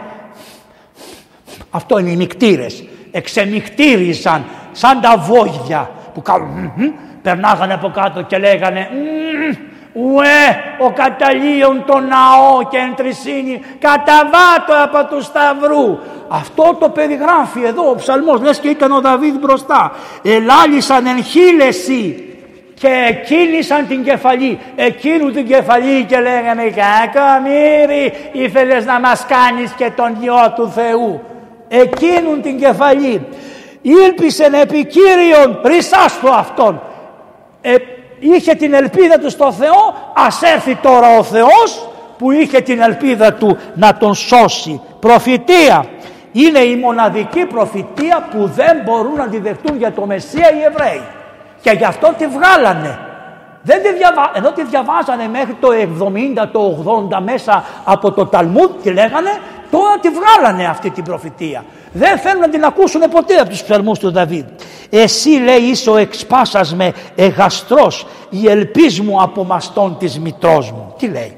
[SPEAKER 1] αυτό είναι οι νικτήρες. Εξεμιχτήριζαν σαν τα βόγια που κάνουν περνάγανε από κάτω και λέγανε Ουε, ο καταλίων το ναό και εντρισύνη καταβάτω από του σταυρού. Αυτό το περιγράφει εδώ ο ψαλμός, λες και ήταν ο Δαβίδ μπροστά. Ελάλησαν εν χίλεση και εκκίνησαν την κεφαλή, εκείνου την κεφαλή και λέγανε κακομύρι ήθελες να μας κάνεις και τον Υιό του Θεού. Εκείνουν την κεφαλή. Ήλπισεν επί Κύριον, ρισάστο αυτόν. Ε, είχε την ελπίδα του στο Θεό, ας έρθει τώρα ο Θεός που είχε την ελπίδα του να τον σώσει. Προφητεία. Είναι η μοναδική προφητεία που δεν μπορούν να τη δεχτούν για το Μεσσία οι Εβραίοι. Και γι' αυτό τη βγάλανε. Δεν τη διαβα... Ενώ τη διαβάζανε μέχρι το 70, το 80 μέσα από το Ταλμούδ και λέγανε τώρα τη βγάλανε αυτή την προφητεία. Δεν θέλουν να την ακούσουν ποτέ από τους ψαλμούς του Δαβίδ. Εσύ λέει είσαι ο εξπάσας με εγαστρός η ελπίς μου από μαστών της μητρός μου. Τι λέει;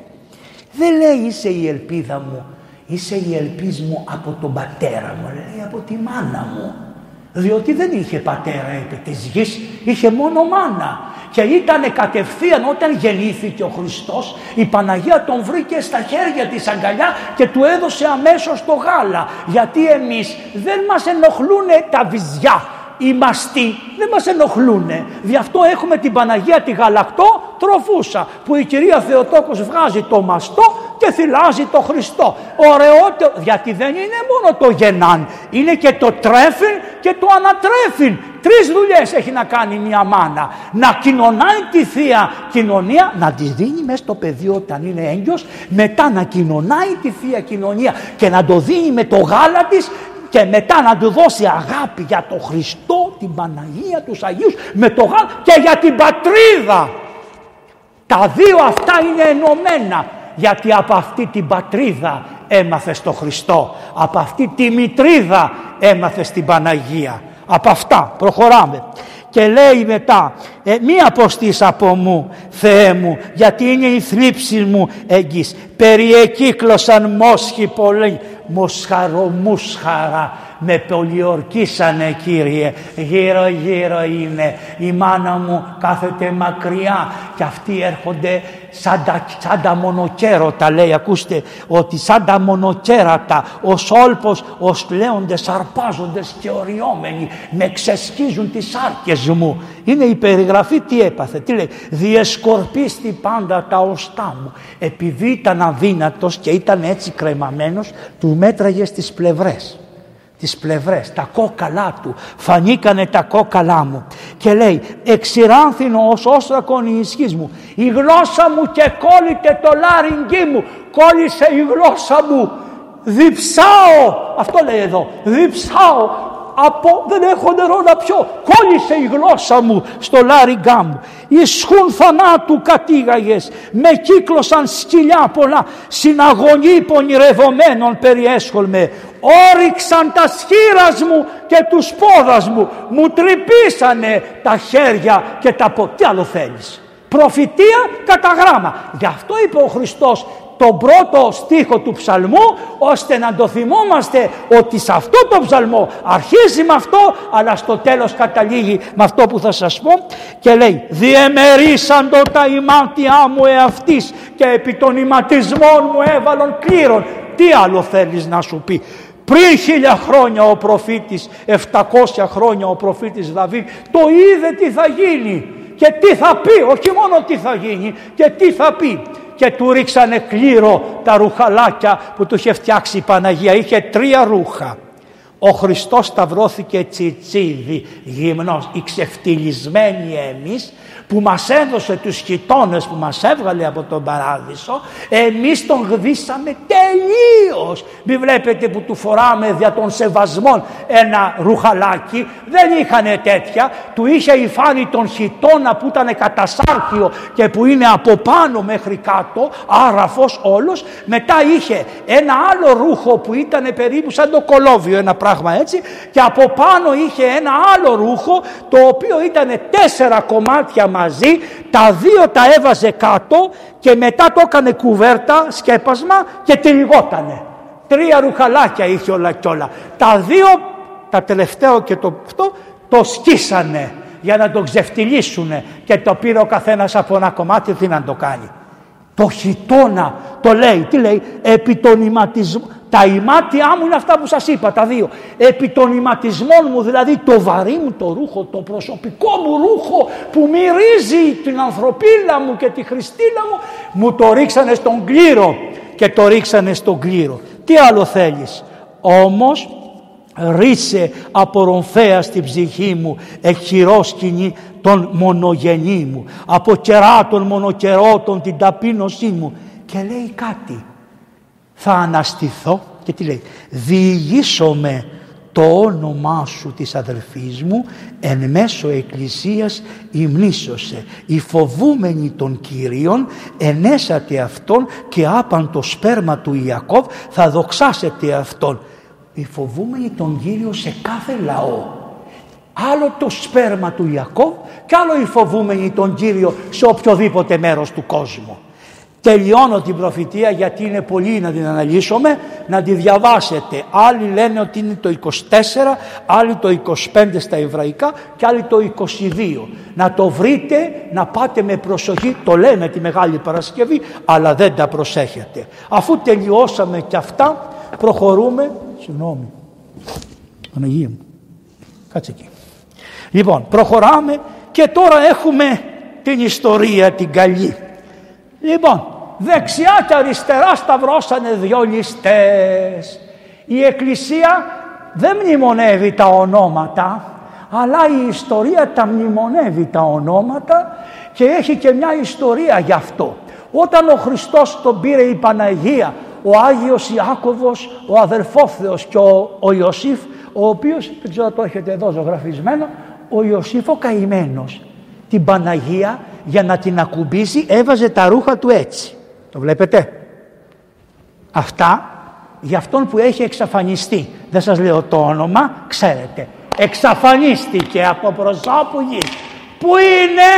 [SPEAKER 1] Δεν λέει είσαι η ελπίδα μου. Είσαι η ελπίς μου από τον πατέρα μου. Λέει από τη μάνα μου. Διότι δεν είχε πατέρα επί της γης. Είχε μόνο μάνα. Και ήταν κατευθείαν όταν γεννήθηκε ο Χριστός η Παναγία τον βρήκε στα χέρια της αγκαλιά και του έδωσε αμέσως το γάλα. Γιατί εμείς δεν μας ενοχλούν τα βυζιά οι μαστοί δεν μας ενοχλούν. Γι' αυτό έχουμε την Παναγία τη γαλακτό τροφούσα που η κυρία Θεοτόκος βγάζει το μαστό και θυλάζει το Χριστό. Ωραιότερο, γιατί δεν είναι μόνο το γεννάν, είναι και το τρέφιν και το ανατρέφιν. Τρεις δουλειές έχει να κάνει μια μάνα. Να κοινωνάει τη Θεία Κοινωνία, να τη δίνει μέσα στο πεδίο όταν είναι έγκυος, μετά να κοινωνάει τη Θεία Κοινωνία και να το δίνει με το γάλα της και μετά να του δώσει αγάπη για τον Χριστό, την Παναγία, τους Αγίους με το γάλα και για την πατρίδα. Τα δύο αυτά είναι ενωμένα γιατί από αυτή την πατρίδα έμαθε το Χριστό. Από αυτή τη μητρίδα έμαθε την Παναγία. Από αυτά προχωράμε. Και λέει μετά, ε, μη αποστείς από μου, Θεέ μου, γιατί είναι η θλίψη μου εγγύς. Περιεκύκλωσαν μόσχοι πολλοί, μοσχαρομούσχαρα με πολιορκήσανε Κύριε. Γύρω γύρω είναι. Η μάνα μου κάθεται μακριά και αυτοί έρχονται σαν τα, σαν τα μονοκέρωτα λέει. Ακούστε ότι σαν τα μονοκέρατα ο σόλπος ως λέοντες αρπάζοντες και οριόμενοι με ξεσκίζουν τις άρκες μου. Είναι η περιγραφή τι έπαθε. Τι λέει διεσκορπίστη πάντα τα οστά μου επειδή ήταν αδύνατος και ήταν έτσι κρεμαμένος του μέτραγες στις πλευρές. Τις πλευρές, τα κόκαλά του, φανήκανε τα κόκαλά μου και λέει εξηράνθηνο ως όστρακον η ισχύς μου. Η γλώσσα μου και κόλλητε το λάριγγι μου. Κόλλησε η γλώσσα μου. Διψάω αυτό λέει εδώ. Διψάω από δεν έχω νερό να πιω. Κόλλησε η γλώσσα μου στο λάριγκά μου ισχούν θανάτου κατήγαγες. Με κύκλωσαν σκυλιά πολλά. Συναγωνή πονηρευομένων περιέσχολμε όριξαν τα σχήρας μου και τους πόδας μου. Μου τρυπήσανε τα χέρια και τα πόδια τι άλλο θέλεις προφητεία κατά γράμμα γι' αυτό είπε ο Χριστός τον πρώτο στίχο του ψαλμού ώστε να το θυμόμαστε ότι σε αυτό το ψαλμό αρχίζει με αυτό αλλά στο τέλος καταλήγει με αυτό που θα σας πω και λέει «Διεμερίσαντο τα ημάτια μου εαυτής και επί των ηματισμών μου έβαλον κλήρων». Τι άλλο θέλεις να σου πει. Πριν χίλια χρόνια ο προφήτης, 700 χρόνια ο προφήτης Δαβίδ το είδε τι θα γίνει και τι θα πει, όχι μόνο τι θα γίνει και τι θα πει και του ρίξανε κλήρο τα ρουχαλάκια που του είχε φτιάξει η Παναγία. Είχε τρία ρούχα. Ο Χριστός σταυρώθηκε τσιτσίδι, γυμνός, οι ξεφτυλισμένοι εμείς που μας έδωσε τους χιτώνες που μας έβγαλε από τον παράδεισο εμείς τον γδίσαμε τελείως. Μην βλέπετε που του φοράμε δια των σεβασμών ένα ρουχαλάκι. Δεν είχανε τέτοια. Του είχε η φάνη τον χιτώνα που ήταν κατασάρχιο και που είναι από πάνω μέχρι κάτω άραφος όλος. Μετά είχε ένα άλλο ρούχο που ήταν περίπου σαν το κολόβιο ένα πράγμα έτσι και από πάνω είχε ένα άλλο ρούχο το οποίο ήταν τέσσερα κομμάτια μαζί, τα δύο τα έβαζε κάτω και μετά το έκανε κουβέρτα, σκέπασμα και τυλιγότανε. Τρία ρουχαλάκια είχε όλα και όλα. Τα δύο, τα τελευταίο και το αυτό, το σκίσανε για να το ξεφτυλίσουν και το πήρε ο καθένας από ένα κομμάτι τι να το κάνει. Το χιτώνα το λέει, τι λέει, επί τον ηματισμό, τα ημάτια μου είναι αυτά που σας είπα, τα δύο. Επί των ηματισμών μου, δηλαδή το βαρύ μου το ρούχο, το προσωπικό μου ρούχο που μυρίζει την ανθρωπίλα μου και τη Χριστίλα μου, μου το ρίξανε στον κλήρο και το ρίξανε στον κλήρο. Τι άλλο θέλεις; Όμως ρίσε από ρομφέα στην ψυχή μου εχειρόσκηνη τον μονογενή μου. Από κεράτων μονοκερότων την ταπείνωσή μου. Και λέει κάτι. Θα αναστηθώ. Και τι λέει. Διηγήσομαι το όνομά σου της αδελφής μου εν μέσω εκκλησίας υμνήσωσε. Η φοβούμενη των Κυρίων ενέσατε αυτόν και άπαν το σπέρμα του Ιακώβ θα δοξάσετε αυτόν η φοβούμενη τον Κύριο σε κάθε λαό άλλο το σπέρμα του Ιακώβ και άλλο η φοβούμενη τον Κύριο σε οποιοδήποτε μέρος του κόσμου Τελειώνω την προφητεία γιατί είναι πολύ να την αναλύσουμε, να τη διαβάσετε. Άλλοι λένε ότι είναι το 24, άλλοι το 25 στα εβραϊκά και άλλοι το 22. Να το βρείτε, να πάτε με προσοχή, το λέμε τη Μεγάλη Παρασκευή, αλλά δεν τα προσέχετε. Αφού τελειώσαμε και αυτά, προχωρούμε, συγγνώμη, Παναγία μου, κάτσε εκεί. Λοιπόν, προχωράμε και τώρα έχουμε την ιστορία την καλή. Λοιπόν, δεξιά και αριστερά σταυρώσανε δυο ληστές. Η Εκκλησία δεν μνημονεύει τα ονόματα, αλλά η ιστορία τα μνημονεύει τα ονόματα και έχει και μια ιστορία γι' αυτό. Όταν ο Χριστός τον πήρε η Παναγία, ο Άγιος Ιάκωβος, ο αδερφόφθεος και ο, ο Ιωσήφ, ο οποίος, δεν ξέρω το έχετε εδώ ζωγραφισμένο, ο Ιωσήφ ο καημένος, την Παναγία για να την ακουμπήσει έβαζε τα ρούχα του έτσι. Το βλέπετε; Αυτά για αυτόν που έχει εξαφανιστεί. Δεν σας λέω το όνομα, ξέρετε. Εξαφανίστηκε από προσώπου γης. Πού είναι;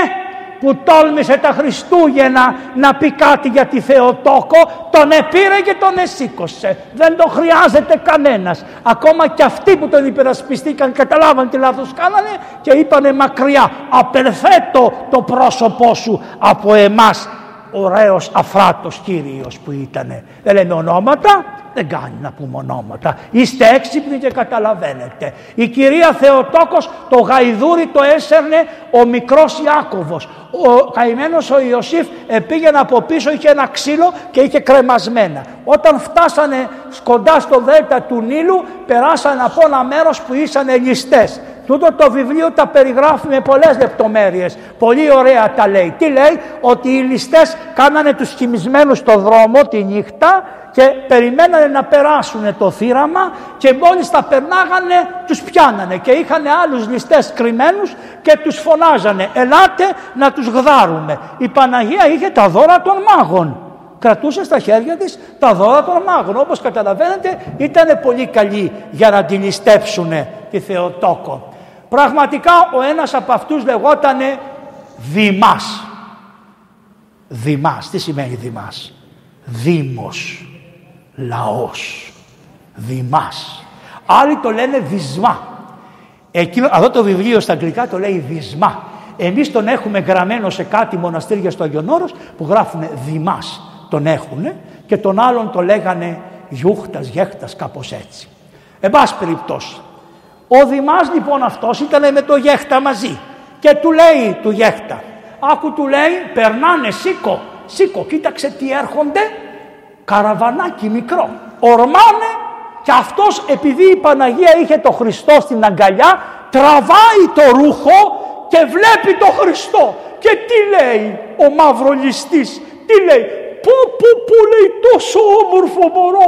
[SPEAKER 1] Που τόλμησε τα Χριστούγεννα να πει κάτι για τη Θεοτόκο, τον επήρε και τον εσήκωσε. Δεν το χρειάζεται κανένας. Ακόμα και αυτοί που τον υπερασπιστήκαν καταλάβαν τι λάθος κάνανε και είπανε μακριά απερθέτω το πρόσωπό σου από εμάς ωραίος αφράτος Κύριος που ήτανε. Δεν λέμε ονόματα, δεν κάνει να πούμε ονόματα. Είστε έξυπνοι και καταλαβαίνετε. Η κυρία Θεοτόκος το γαϊδούρι το έσερνε ο μικρός Ιάκωβος. Ο καημένος ο Ιωσήφ πήγαινε από πίσω, είχε ένα ξύλο και είχε κρεμασμένα. Όταν φτάσανε κοντά στο δέλτα του Νείλου, περάσανε από ένα μέρος που ήσαν ληστές. Τούτο το βιβλίο τα περιγράφει με πολλές λεπτομέρειες. Πολύ ωραία τα λέει. Τι λέει, ότι οι ληστές κάνανε τους χυμισμένους στο δρόμο τη νύχτα και περιμένανε να περάσουν το θύραμα και μόλις τα περνάγανε τους πιάνανε και είχαν άλλους ληστές κρυμμένους και τους φωνάζανε «Ελάτε να τους γδάρουμε». Η Παναγία είχε τα δώρα των μάγων. Κρατούσε στα χέρια της τα δώρα των μάγων. Όπως καταλαβαίνετε ήταν πολύ καλή για να τη ληστέψουν τη Θεοτόκο. Πραγματικά ο ένας από αυτούς λεγότανε Δημάς. Δημάς. Τι σημαίνει Δημάς; Δήμος. Λαός. Δημάς. Άλλοι το λένε Δυσμά. Εκείνο, αυτό το βιβλίο στα αγγλικά το λέει Δυσμά. Εμείς τον έχουμε γραμμένο σε κάτι μοναστήρια στο Αγιον Όρος που γράφουν Δημάς. Τον έχουν και τον άλλον το λέγανε Γιούχτας, Γέχτας, κάπως έτσι. Εν πάση περιπτώσει. Ο Δημάς λοιπόν αυτός ήταν με το Γέχτα μαζί και του λέει του Γέχτα άκου του λέει περνάνε σήκω σήκω κοίταξε τι έρχονται καραβανάκι μικρό ορμάνε και αυτός επειδή η Παναγία είχε το Χριστό στην αγκαλιά τραβάει το ρούχο και βλέπει το Χριστό και τι λέει ο μαυρολιστής, τι λέει, Πού, πού, πού λέει τόσο όμορφο μωρό,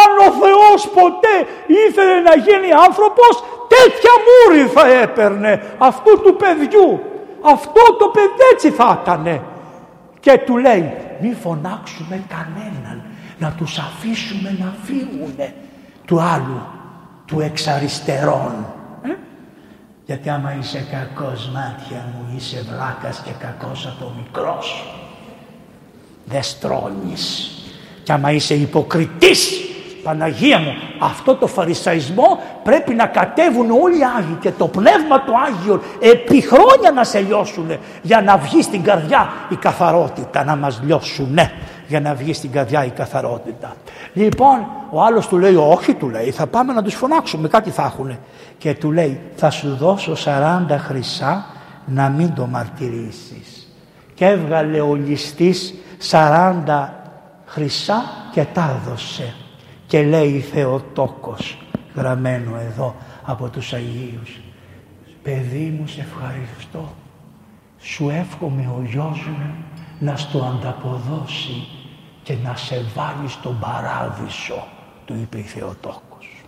[SPEAKER 1] αν ο Θεός ποτέ ήθελε να γίνει άνθρωπος, τέτοια μούρη θα έπαιρνε αυτού του παιδιού. Αυτό το παιδί έτσι θα ήταν. Και του λέει, μη φωνάξουμε κανέναν, να τους αφήσουμε να φύγουνε του άλλου, του εξαριστερών. Ε; Γιατί άμα είσαι κακός μάτια μου, είσαι βλάκας και κακός ατομικρός. Δεν στρώνεις. Και άμα είσαι υποκριτής, Παναγία μου, αυτό το φαρισαϊσμό πρέπει να κατέβουν όλοι οι Άγιοι και το Πνεύμα του Άγιο επί χρόνια να σε λιώσουν για να βγει στην καρδιά η καθαρότητα, να μας λιώσουν για να βγει στην καρδιά η καθαρότητα. Λοιπόν, ο άλλος του λέει, όχι του λέει, θα πάμε να τους φωνάξουμε, κάτι θα έχουν. Και του λέει, θα σου δώσω 40 χρυσά να μην το μαρτυρήσεις. Και έβγαλε ο ληστής 40 χρυσά και τα έδωσε. Και λέει Θεοτόκος, γραμμένο εδώ από τους Αγίους, παιδί μου σε ευχαριστώ, σου εύχομαι ο γιος μου να στο ανταποδώσει και να σε βάλει στον παράδεισο, του είπε η Θεοτόκος.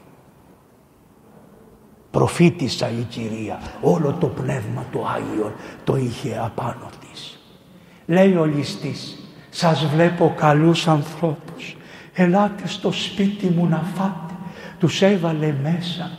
[SPEAKER 1] Προφήτησα η Κυρία, όλο το πνεύμα του Άγιον το είχε απάνω της. Λέει ο ληστής, σας βλέπω καλούς ανθρώπους, ελάτε στο σπίτι μου να φάτε. Τους έβαλε μέσα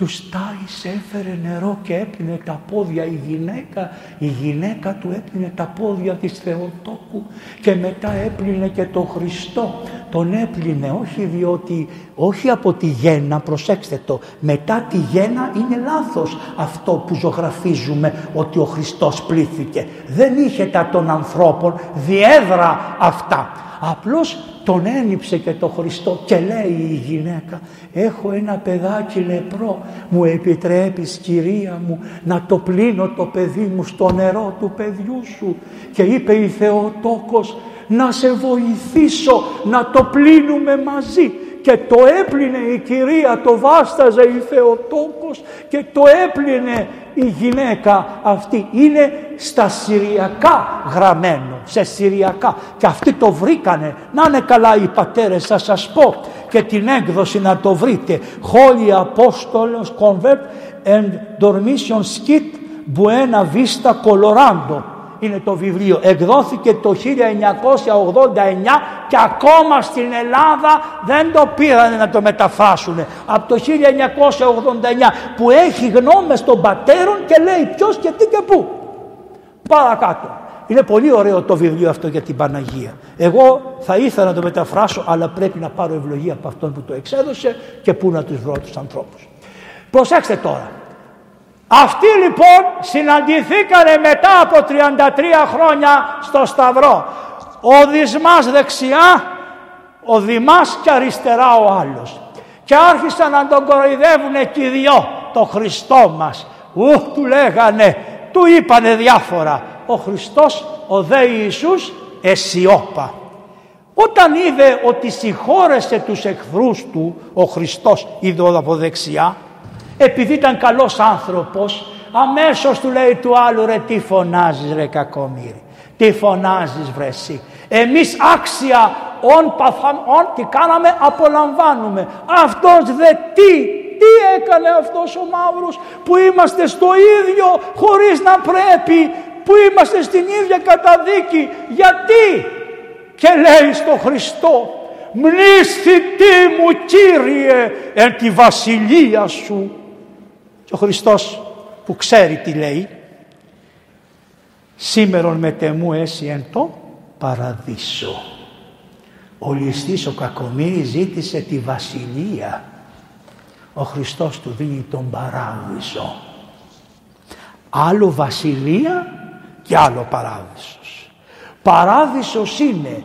[SPEAKER 1] τους τάισε, έφερε νερό και έπινε τα πόδια η γυναίκα. Η γυναίκα του έπινε τα πόδια της Θεοτόκου και μετά έπλυνε και τον Χριστό. Τον έπλυνε όχι διότι, όχι από τη γέννα, προσέξτε το, μετά τη γέννα είναι λάθος αυτό που ζωγραφίζουμε ότι ο Χριστός πλήθηκε. Δεν είχε τα των ανθρώπων, διέδρα αυτά. Απλώς τον ένιψε και το Χριστό και λέει η γυναίκα έχω ένα παιδάκι λεπρό μου επιτρέπεις κυρία μου να το πλύνω το παιδί μου στο νερό του παιδιού σου και είπε η Θεοτόκος να σε βοηθήσω να το πλύνουμε μαζί και το έπλυνε η κυρία, το βάσταζε η Θεοτόκος και το έπλυνε η γυναίκα αυτή. Είναι στα Συριακά γραμμένο, σε Συριακά. Και αυτοί το βρήκανε. Να είναι καλά οι πατέρες, θα σας πω και την έκδοση να το βρείτε. Holy Apostles Convert and Dormition Skit Buena Vista Colorado είναι το βιβλίο. Εκδόθηκε το 1989 και ακόμα στην Ελλάδα δεν το πήραν να το μεταφράσουν. Από το 1989 που έχει γνώμες των πατέρων και λέει ποιος και τι και πού. Παρακάτω. Είναι πολύ ωραίο το βιβλίο αυτό για την Παναγία. Εγώ θα ήθελα να το μεταφράσω αλλά πρέπει να πάρω ευλογία από αυτόν που το εξέδωσε και πού να τους βρω τους ανθρώπους. Προσέξτε τώρα. Αυτοί λοιπόν συναντηθήκανε μετά από 33 χρόνια στο Σταυρό. Ο Δυσμάς δεξιά, ο Δημάς και αριστερά ο άλλος. Και άρχισαν να τον κοροϊδεύουν εκεί δυο, το Χριστό μας. Ου, του λέγανε, του είπανε διάφορα. Ο Χριστός, ο δε Ιησούς, εσιώπα. Όταν είδε ότι συγχώρεσε τους εχθρούς του, ο Χριστός είδε από δεξιά, επειδή ήταν καλός άνθρωπος, αμέσως του λέει του άλλου ρε τι φωνάζεις ρε κακομύρι, τι φωνάζεις βρε εσύ; Εμείς άξια όν, παθα, όν τι κάναμε απολαμβάνουμε. Αυτός δε τι, τι έκανε αυτός ο μαύρος που είμαστε στο ίδιο χωρίς να πρέπει, που είμαστε στην ίδια καταδίκη; Γιατί; Και λέει στο Χριστό μνήσθητή μου Κύριε εν τη βασιλεία σου και ο Χριστός που ξέρει τι λέει σήμερον με τεμού έσυ εν το παραδείσο. Ο ληστής ο κακομύρης ζήτησε τη βασιλεία. Ο Χριστός του δίνει τον παράδεισο. Άλλο βασιλεία και άλλο παράδεισος. Παράδεισος είναι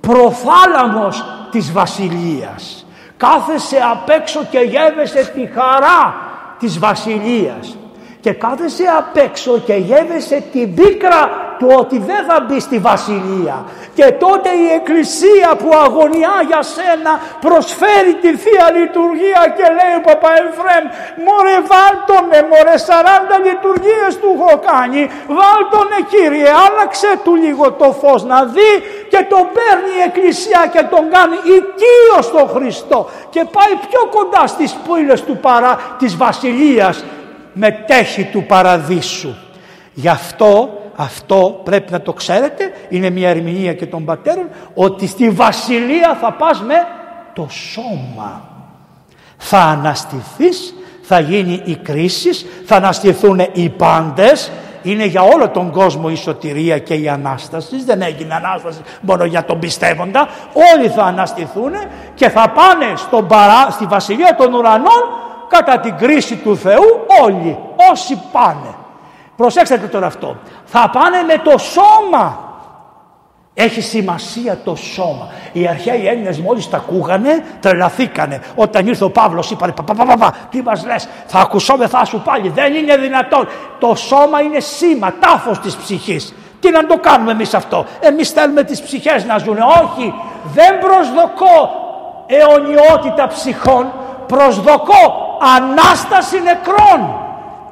[SPEAKER 1] προθάλαμος της βασιλείας. Κάθεσαι απ' έξω και γεύεσαι τη χαρά της βασιλείας και κάθεσαι απ' έξω και γεύεσαι την πίκρα του ότι δεν θα μπει στη βασιλεία. Και τότε η Εκκλησία που αγωνιά για σένα προσφέρει τη Θεία Λειτουργία και λέει ο Παπα Εφραίμ μωρέ βάλτονε μωρέ 40 λειτουργίες του έχω κάνει βάλτονε Κύριε άλλαξε του λίγο το φως να δει και τον παίρνει η Εκκλησία και τον κάνει οικείος στον Χριστό και πάει πιο κοντά στις πύλες του παρά της Βασιλείας μετέχει του παραδείσου. Γι' αυτό, αυτό πρέπει να το ξέρετε, είναι μια ερμηνεία και των πατέρων, ότι στη βασιλεία θα πας με το σώμα. Θα αναστηθείς, θα γίνει η κρίση, θα αναστηθούν οι πάντες, είναι για όλο τον κόσμο η σωτηρία και η Ανάσταση. Δεν έγινε Ανάσταση μόνο για τον πιστεύοντα. Όλοι θα αναστηθούν και θα πάνε στον παρά, στη Βασιλεία των Ουρανών κατά την κρίση του Θεού όλοι, όσοι πάνε. Προσέξτε τώρα αυτό. Θα πάνε με το σώμα. Έχει σημασία το σώμα. Οι αρχαίοι Έλληνες μόλις τα ακούγανε, τρελαθήκανε. Όταν ήρθε ο Παύλος, είπανε: Παπα, τι μας λες, θα ακουσόμεθά σου πάλι. Δεν είναι δυνατόν. Το σώμα είναι σήμα, τάφος της ψυχής. Τι να το κάνουμε εμείς αυτό. Εμείς θέλουμε τις ψυχές να ζουν. Όχι, δεν προσδοκώ αιωνιότητα ψυχών. Προσδοκώ Ανάσταση νεκρών.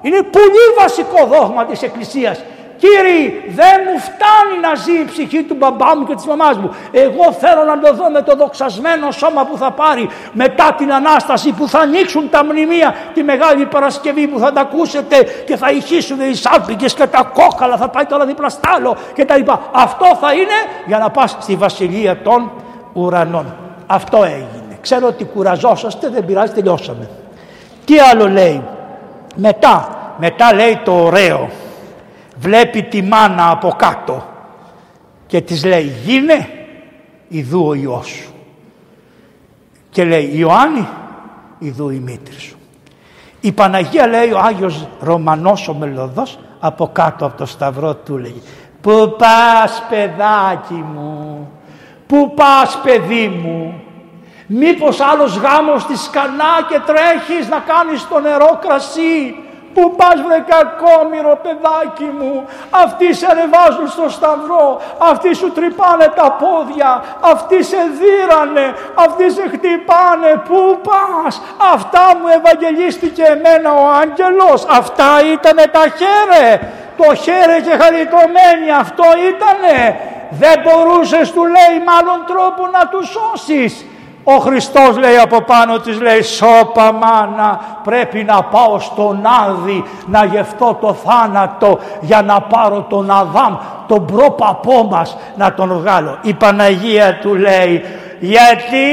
[SPEAKER 1] Είναι πολύ βασικό δόγμα της Εκκλησίας. Κύριοι, δεν μου φτάνει να ζει η ψυχή του μπαμπά μου και της μαμάς μου. Εγώ θέλω να το δω με το δοξασμένο σώμα που θα πάρει μετά την Ανάσταση που θα ανοίξουν τα μνημεία τη Μεγάλη Παρασκευή που θα τα ακούσετε και θα ηχήσουν οι σάλπικες και τα κόκαλα θα πάει τώρα δίπλα στάλο και τα λοιπά. Αυτό θα είναι για να πας στη Βασιλεία των Ουρανών. Αυτό έγινε. Ξέρω ότι κουραζόσαστε, δεν πειράζει, τελειώσαμε. Τι άλλο λέει; Μετά, μετά λέει το ωραίο. Βλέπει τη μάνα από κάτω και της λέει γίνε ιδού ο Υιός σου. Και λέει Ιωάννη ιδού η μήτρη σου. Η Παναγία λέει ο Άγιος Ρωμανός ο Μελωδός από κάτω από το σταυρό του λέει Πού πας παιδάκι μου, πού πας παιδί μου, Μήπως άλλος γάμος στη σκανά και τρέχεις να κάνεις το νερό κρασί. Πού πας βρε κακόμοιρο παιδάκι μου, αυτοί σε ανεβάζουν στο σταυρό, αυτοί σου τρυπάνε τα πόδια, αυτοί σε δίρανε, αυτοί σε χτυπάνε, πού πας, αυτά μου ευαγγελίστηκε εμένα ο άγγελος, αυτά ήτανε τα χέρε, το χέρε και χαριτωμένη αυτό ήτανε, δεν μπορούσες του λέει μάλλον τρόπο να τους σώσεις, ο Χριστός λέει από πάνω της λέει σώπα μάνα πρέπει να πάω στον Άδη να γευτώ το θάνατο για να πάρω τον Αδάμ τον πρόπαπό μας να τον βγάλω. Η Παναγία του λέει γιατί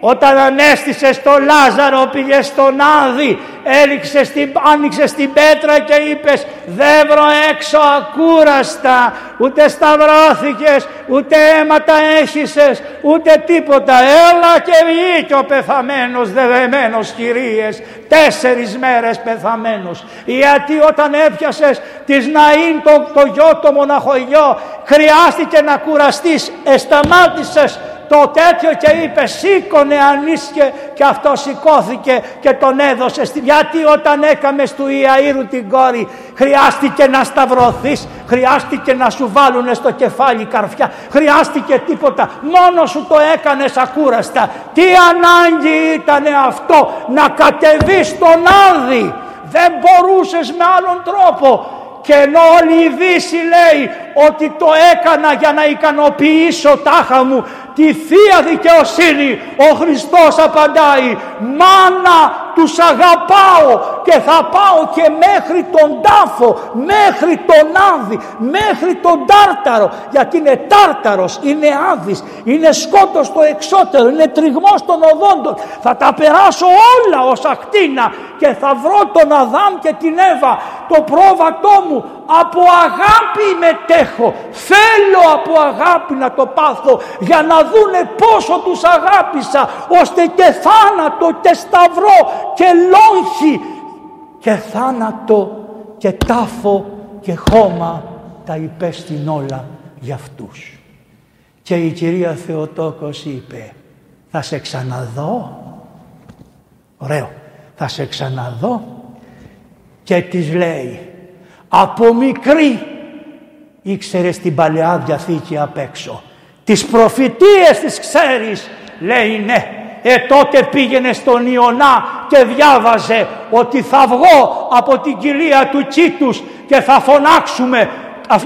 [SPEAKER 1] όταν ανέστησε το Λάζαρο πήγε στον Άδη έριξε στην, άνοιξε την πέτρα και είπες δεν βρω έξω ακούραστα ούτε σταυρώθηκες ούτε αίματα έχησες ούτε τίποτα. Έλα και βγήκε ο πεθαμένος δεδεμένος κυρίες. Τέσσερις μέρες πεθαμένος. Γιατί όταν έπιασες της Ναΐν το, το γιο το μοναχογιό χρειάστηκε να κουραστείς εσταμάτησες το τέτοιο και είπε σήκωνε ανίσχε και αυτό σηκώθηκε και τον έδωσε στη... γιατί όταν έκαμες του Ιαΐρου την κόρη χρειάστηκε να σταυρωθείς χρειάστηκε να σου βάλουνε στο κεφάλι καρφιά χρειάστηκε τίποτα. Μόνο σου το έκανες ακούραστα. Τι ανάγκη ήταν αυτό να κατεβείς στον Άδη; Δεν μπορούσες με άλλον τρόπο. Και ενώ όλη η Δύση λέει ότι το έκανα για να ικανοποιήσω τάχα μου τη Θεία Δικαιοσύνη ο Χριστός απαντάει μάνα τους αγαπάω και θα πάω και μέχρι τον τάφο μέχρι τον Άδη μέχρι τον Τάρταρο γιατί είναι Τάρταρος, είναι Άδης είναι σκότος το εξώτερο είναι τριγμός των οδόντων. Θα τα περάσω όλα ως ακτίνα και θα βρω τον Αδάμ και την Εύα το πρόβατό μου. Από αγάπη μετέχω θέλω από αγάπη να το πάθω για να δούνε πόσο τους αγάπησα ώστε και θάνατο και σταυρό και λόγχη και θάνατο και τάφο και χώμα τα υπέστην όλα για αυτούς. Και η κυρία Θεοτόκος είπε θα σε ξαναδώ. Ωραίο. Θα σε ξαναδώ. Και της λέει από μικρή ήξερε την Παλαιά Διαθήκη απ' έξω Τις προφητείες τις ξέρεις. Λέει ναι. Ε τότε πήγαινε στον Ιωνά και διάβαζε ότι θα βγω από την κοιλία του Τσίτους και θα φωνάξουμε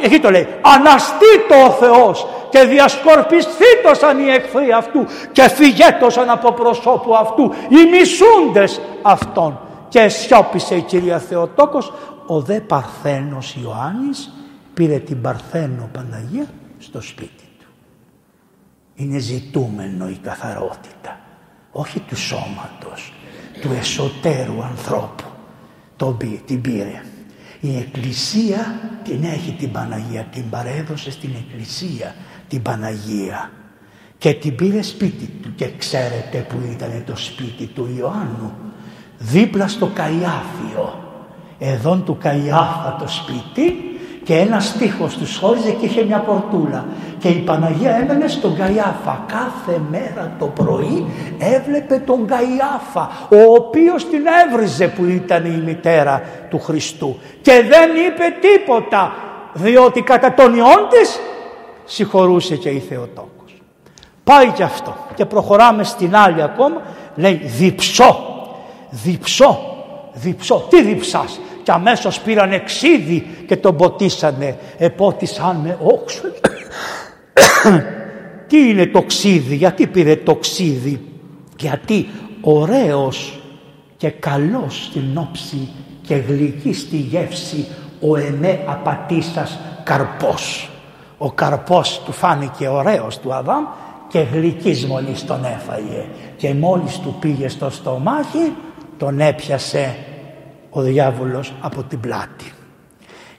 [SPEAKER 1] εκεί το λέει, αναστήτω ο Θεός και διασκορπιστήτωσαν οι εχθροί αυτού και φυγέτωσαν από προσώπου αυτού οι μισούντες αυτών. Και σιώπησε η κυρία Θεοτόκος, ο δε Παρθένος Ιωάννης πήρε την Παρθένο Παναγία στο σπίτι του. Είναι ζητούμενο η καθαρότητα, όχι του σώματος, του εσωτέρου ανθρώπου. Τον, την πήρε. Η Εκκλησία την έχει την Παναγία, την παρέδωσε στην Εκκλησία την Παναγία και την πήρε σπίτι του και ξέρετε που ήταν το σπίτι του Ιωάννου δίπλα στο Καϊάφιο εδώ του Καϊάφα το σπίτι και ένας στίχος τους χώριζε και είχε μια πορτούλα. Και η Παναγία έμενε στον Καϊάφα. Κάθε μέρα το πρωί έβλεπε τον Καϊάφα ο οποίος την έβριζε που ήταν η μητέρα του Χριστού. Και δεν είπε τίποτα διότι κατά τον ιόν της συγχωρούσε και η Θεοτόκος. Πάει και αυτό. Και προχωράμε στην άλλη ακόμα. Λέει διψώ διψώ διψώ. Τι διψάς; Και αμέσως πήραν εξίδι και τον ποτίσανε. Επότισαν με όξο. Τι είναι το ξύδι, γιατί πήρε το ξύδι. Γιατί ωραίος και καλός στην όψη και γλυκή στη γεύση ο εμέ απατήσας καρπός. Ο καρπός του φάνηκε ωραίος του Αδάμ και γλυκής μόλις τον έφαγε και μόλις του πήγε στο στομάχι τον έπιασε ο διάβολος από την πλάτη.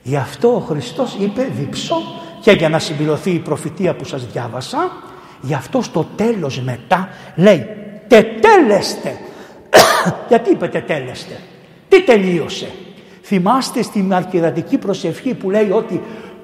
[SPEAKER 1] Γι' αυτό ο Χριστός είπε διψώ και για να συμπληρωθεί η προφητεία που σας διάβασα γι' αυτό στο τέλος μετά λέει τετέλεστε. Γιατί είπε τετέλεστε. Τι τελείωσε; Θυμάστε στην αρκεδατική προσευχή που λέει ότι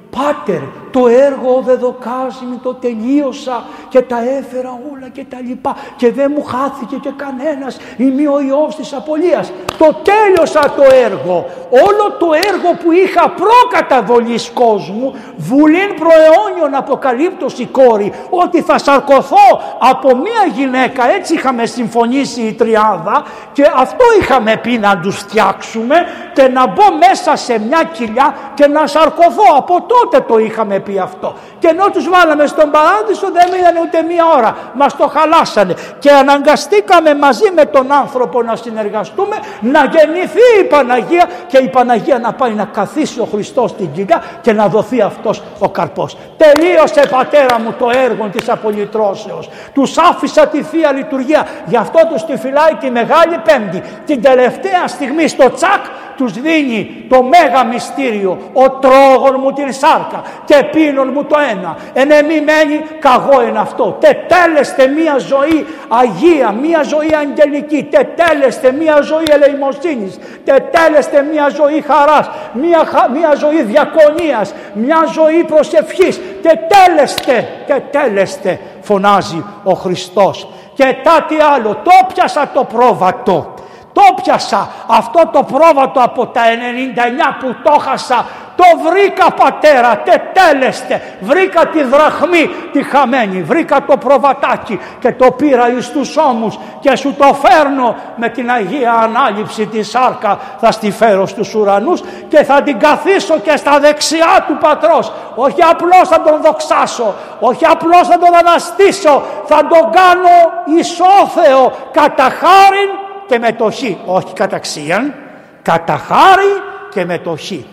[SPEAKER 1] Πάτερ, το έργο δεν δοκάζει, το τελείωσα και τα έφερα όλα και τα λοιπά και δεν μου χάθηκε και κανένας, είμαι ο Υιός της απολίας. Το τέλειωσα το έργο, όλο το έργο που είχα προκαταβολής κόσμου, βουλήν προαιώνιον αποκαλύπτωση κόρη, ότι θα σαρκωθώ από μία γυναίκα, έτσι είχαμε συμφωνήσει η τριάδα και αυτό είχαμε πει να τους φτιάξουμε και να μπω μέσα σε μια κοιλιά και να σαρκωθώ από τότε το είχαμε πει αυτό; Και ενώ τους βάλαμε στον παράδεισο δεν μείνανε ούτε μία ώρα. Μας το χαλάσανε. Και αναγκαστήκαμε μαζί με τον άνθρωπο να συνεργαστούμε να γεννηθεί η Παναγία και η Παναγία να πάει να καθίσει ο Χριστός στην κοιλιά και να δοθεί αυτός ο καρπός. Τελείωσε πατέρα μου το έργο της απολυτρώσεως. Τους άφησα τη Θεία Λειτουργία. Γι' αυτό τους τη φυλάει τη Μεγάλη Πέμπτη. Την τελευταία στιγμή στο τσακ τους δίνει το μέγα μυστήριο. Ο τρόγων μου την σάρκα και πίνων μου το ένα. Εν εμή μένει καγό είναι αυτό. Τετέλεστε μία ζωή αγία, μία ζωή αγγελική. Τετέλεστε μία ζωή ελεημοσύνης. Τετέλεστε μία ζωή χαράς. Μία, μία ζωή διακονίας. Μία ζωή προσευχής. Τετέλεστε, τετέλεστε φωνάζει ο Χριστός. Και κάτι άλλο, το πιάσα το πρόβατο. Το πιάσα αυτό το πρόβατο από τα 99 που το χάσα το βρήκα πατέρα, τετέλεστε. Βρήκα τη δραχμή τη χαμένη. Βρήκα το προβατάκι και το πήρα εις τους ώμους και σου το φέρνω με την Αγία Ανάληψη τη σάρκα. Θα στη φέρω στους ουρανούς και θα την καθίσω και στα δεξιά του πατρός. Όχι απλώς θα τον δοξάσω, όχι απλώς θα τον αναστήσω. Θα τον κάνω ισόθεο κατά χάριν και μετοχή. Όχι καταξίαν, κατά χάρη και μετοχή.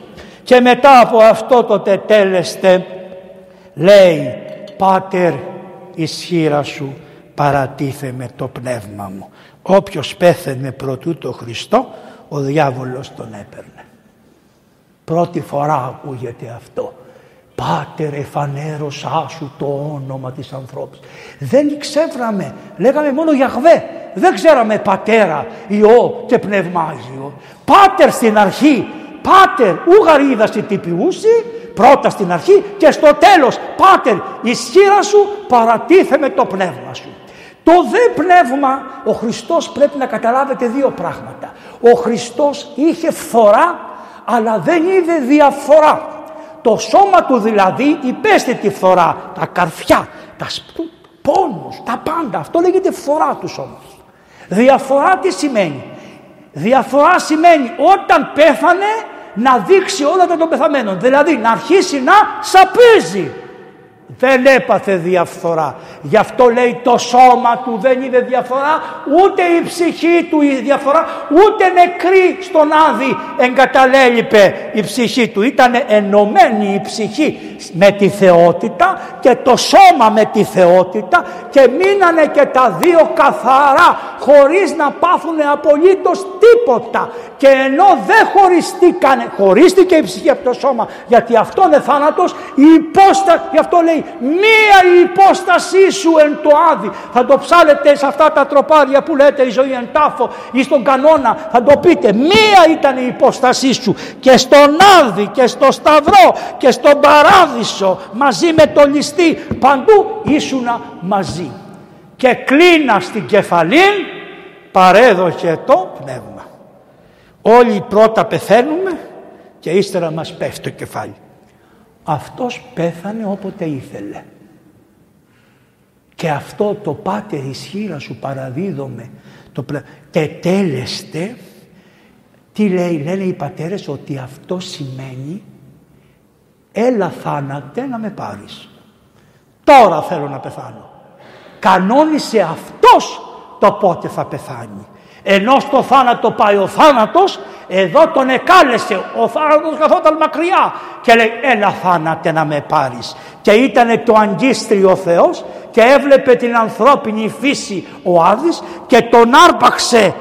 [SPEAKER 1] Και μετά από αυτό το τετέλεστε λέει «Πάτερ ισχύρα σου παρατίθε με το πνεύμα μου». Όποιος πέθαινε προτού το Χριστό ο διάβολος τον έπαιρνε. Πρώτη φορά ακούγεται αυτό. Πάτερ εφανέρωσά σου το όνομα της ανθρώπης. Δεν ξέβραμε, λέγαμε μόνο Γιαχβέ. Δεν ξέραμε πατέρα, Υιό και Πνεύμα Πάτερ στην αρχή Πάτερ, ούγαρ είδαση τυπιούσι, πρώτα στην αρχή και στο τέλος, Πάτερ, ισχύρα σου παρατίθε με το πνεύμα σου. Το δε πνεύμα, ο Χριστός πρέπει να καταλάβετε δύο πράγματα. Ο Χριστός είχε φθορά, αλλά δεν είδε διαφορά. Το σώμα του δηλαδή υπέστη τη φθορά, τα καρφιά, τα σπου, πόνους, τα πάντα. Αυτό λέγεται φθορά τους όμως. Διαφορά τι σημαίνει; Διαφορά σημαίνει όταν πέθανε να δείξει όλα τα των πεθαμένων. Δηλαδή να αρχίσει να σαπίζει. Δεν έπαθε διαφθορά. Γι' αυτό λέει το σώμα του δεν είδε διαφορά, ούτε η ψυχή του η διαφορά, ούτε νεκρή στον Άδη εγκαταλέλειπε η ψυχή του. Ήταν ενωμένη η ψυχή με τη θεότητα και το σώμα με τη θεότητα και μείνανε και τα δύο καθαρά χωρίς να πάθουν απολύτως τίποτα. Και ενώ δεν χωριστήκανε, χωρίστηκε η ψυχή από το σώμα γιατί αυτό είναι θάνατος, η υπόστα, γι' αυτό λέει μία η υπόστασή σου εν το άδει. Θα το ψάλετε σε αυτά τα τροπάρια που λέτε η ζωή εν τάφο ή στον κανόνα. Θα το πείτε. Μία ήταν η υπόστασή σου και στον άδει και στο σταυρό και στον παράδεισο μαζί με το ληστή. Παντού ήσουνα μαζί. Και κλείνα στην κεφαλή παρέδοχε το πνεύμα. Όλοι πρώτα πεθαίνουμε και ύστερα μας πέφτει το κεφάλι. Αυτός πέθανε όποτε ήθελε. Και αυτό το πάτερ ισχύρα σου παραδίδομαι το και τέλεστε τι λέει, λένε οι πατέρες ότι αυτό σημαίνει έλα θάνατε να με πάρεις. Τώρα θέλω να πεθάνω. Κανόνισε αυτός το πότε θα πεθάνει. Ενώ στο θάνατο πάει ο θάνατος, εδώ τον εκάλεσε. Ο θάνατος καθόταν μακριά και λέει έλα θάνατε να με πάρεις. Και ήταν το αγκίστριο Θεός και έβλεπε την ανθρώπινη φύση ο Άδης και τον άρπαξε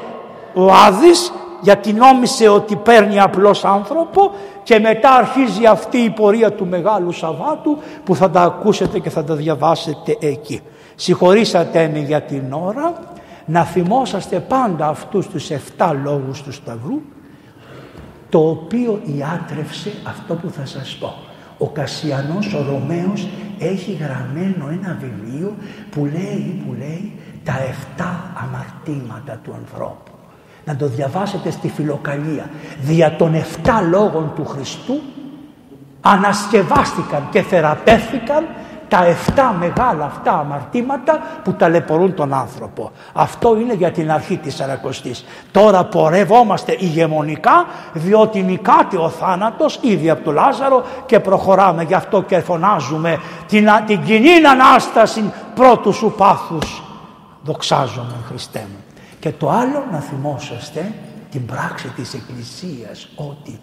[SPEAKER 1] ο Άδης γιατί νόμισε ότι παίρνει απλός άνθρωπο και μετά αρχίζει αυτή η πορεία του Μεγάλου Σαββάτου που θα τα ακούσετε και θα τα διαβάσετε εκεί. Συγχωρήσατε με για την ώρα να θυμόσαστε πάντα αυτούς τους 7 λόγους του Σταυρού το οποίο ιάτρευσε αυτό που θα σας πω. Ο Κασιανός, ο Ρωμαίος έχει γραμμένο ένα βιβλίο που λέει, που λέει τα 7 αμαρτήματα του ανθρώπου. Να το διαβάσετε στη φιλοκαλία. Δια των 7 λόγων του Χριστού ανασκευάστηκαν και θεραπεύθηκαν τα 7 μεγάλα αυτά αμαρτήματα που ταλαιπωρούν τον άνθρωπο. Αυτό είναι για την αρχή της Σαρακοστής. Τώρα πορευόμαστε ηγεμονικά διότι νικάται ο θάνατος ήδη από τον Λάζαρο και προχωράμε γι' αυτό και φωνάζουμε την, την κοινή Ανάσταση πρώτου σου πάθους. Δοξάζομαι Χριστέ μου. Και το άλλο να θυμόσαστε την πράξη της Εκκλησίας ότι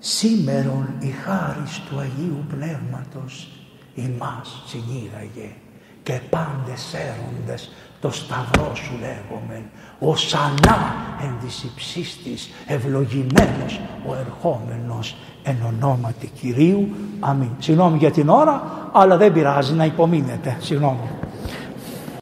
[SPEAKER 1] σήμερον η χάρις του Αγίου Πνεύματος ημάς συνήγαγε και πάντες έροντες το σταυρό σου λέγομεν ως ανά εν της υψίστης ευλογημένος ο ερχόμενος εν ονόματι Κυρίου. Αμήν. Συγγνώμη για την ώρα, αλλά δεν πειράζει να υπομείνετε. Συγγνώμη.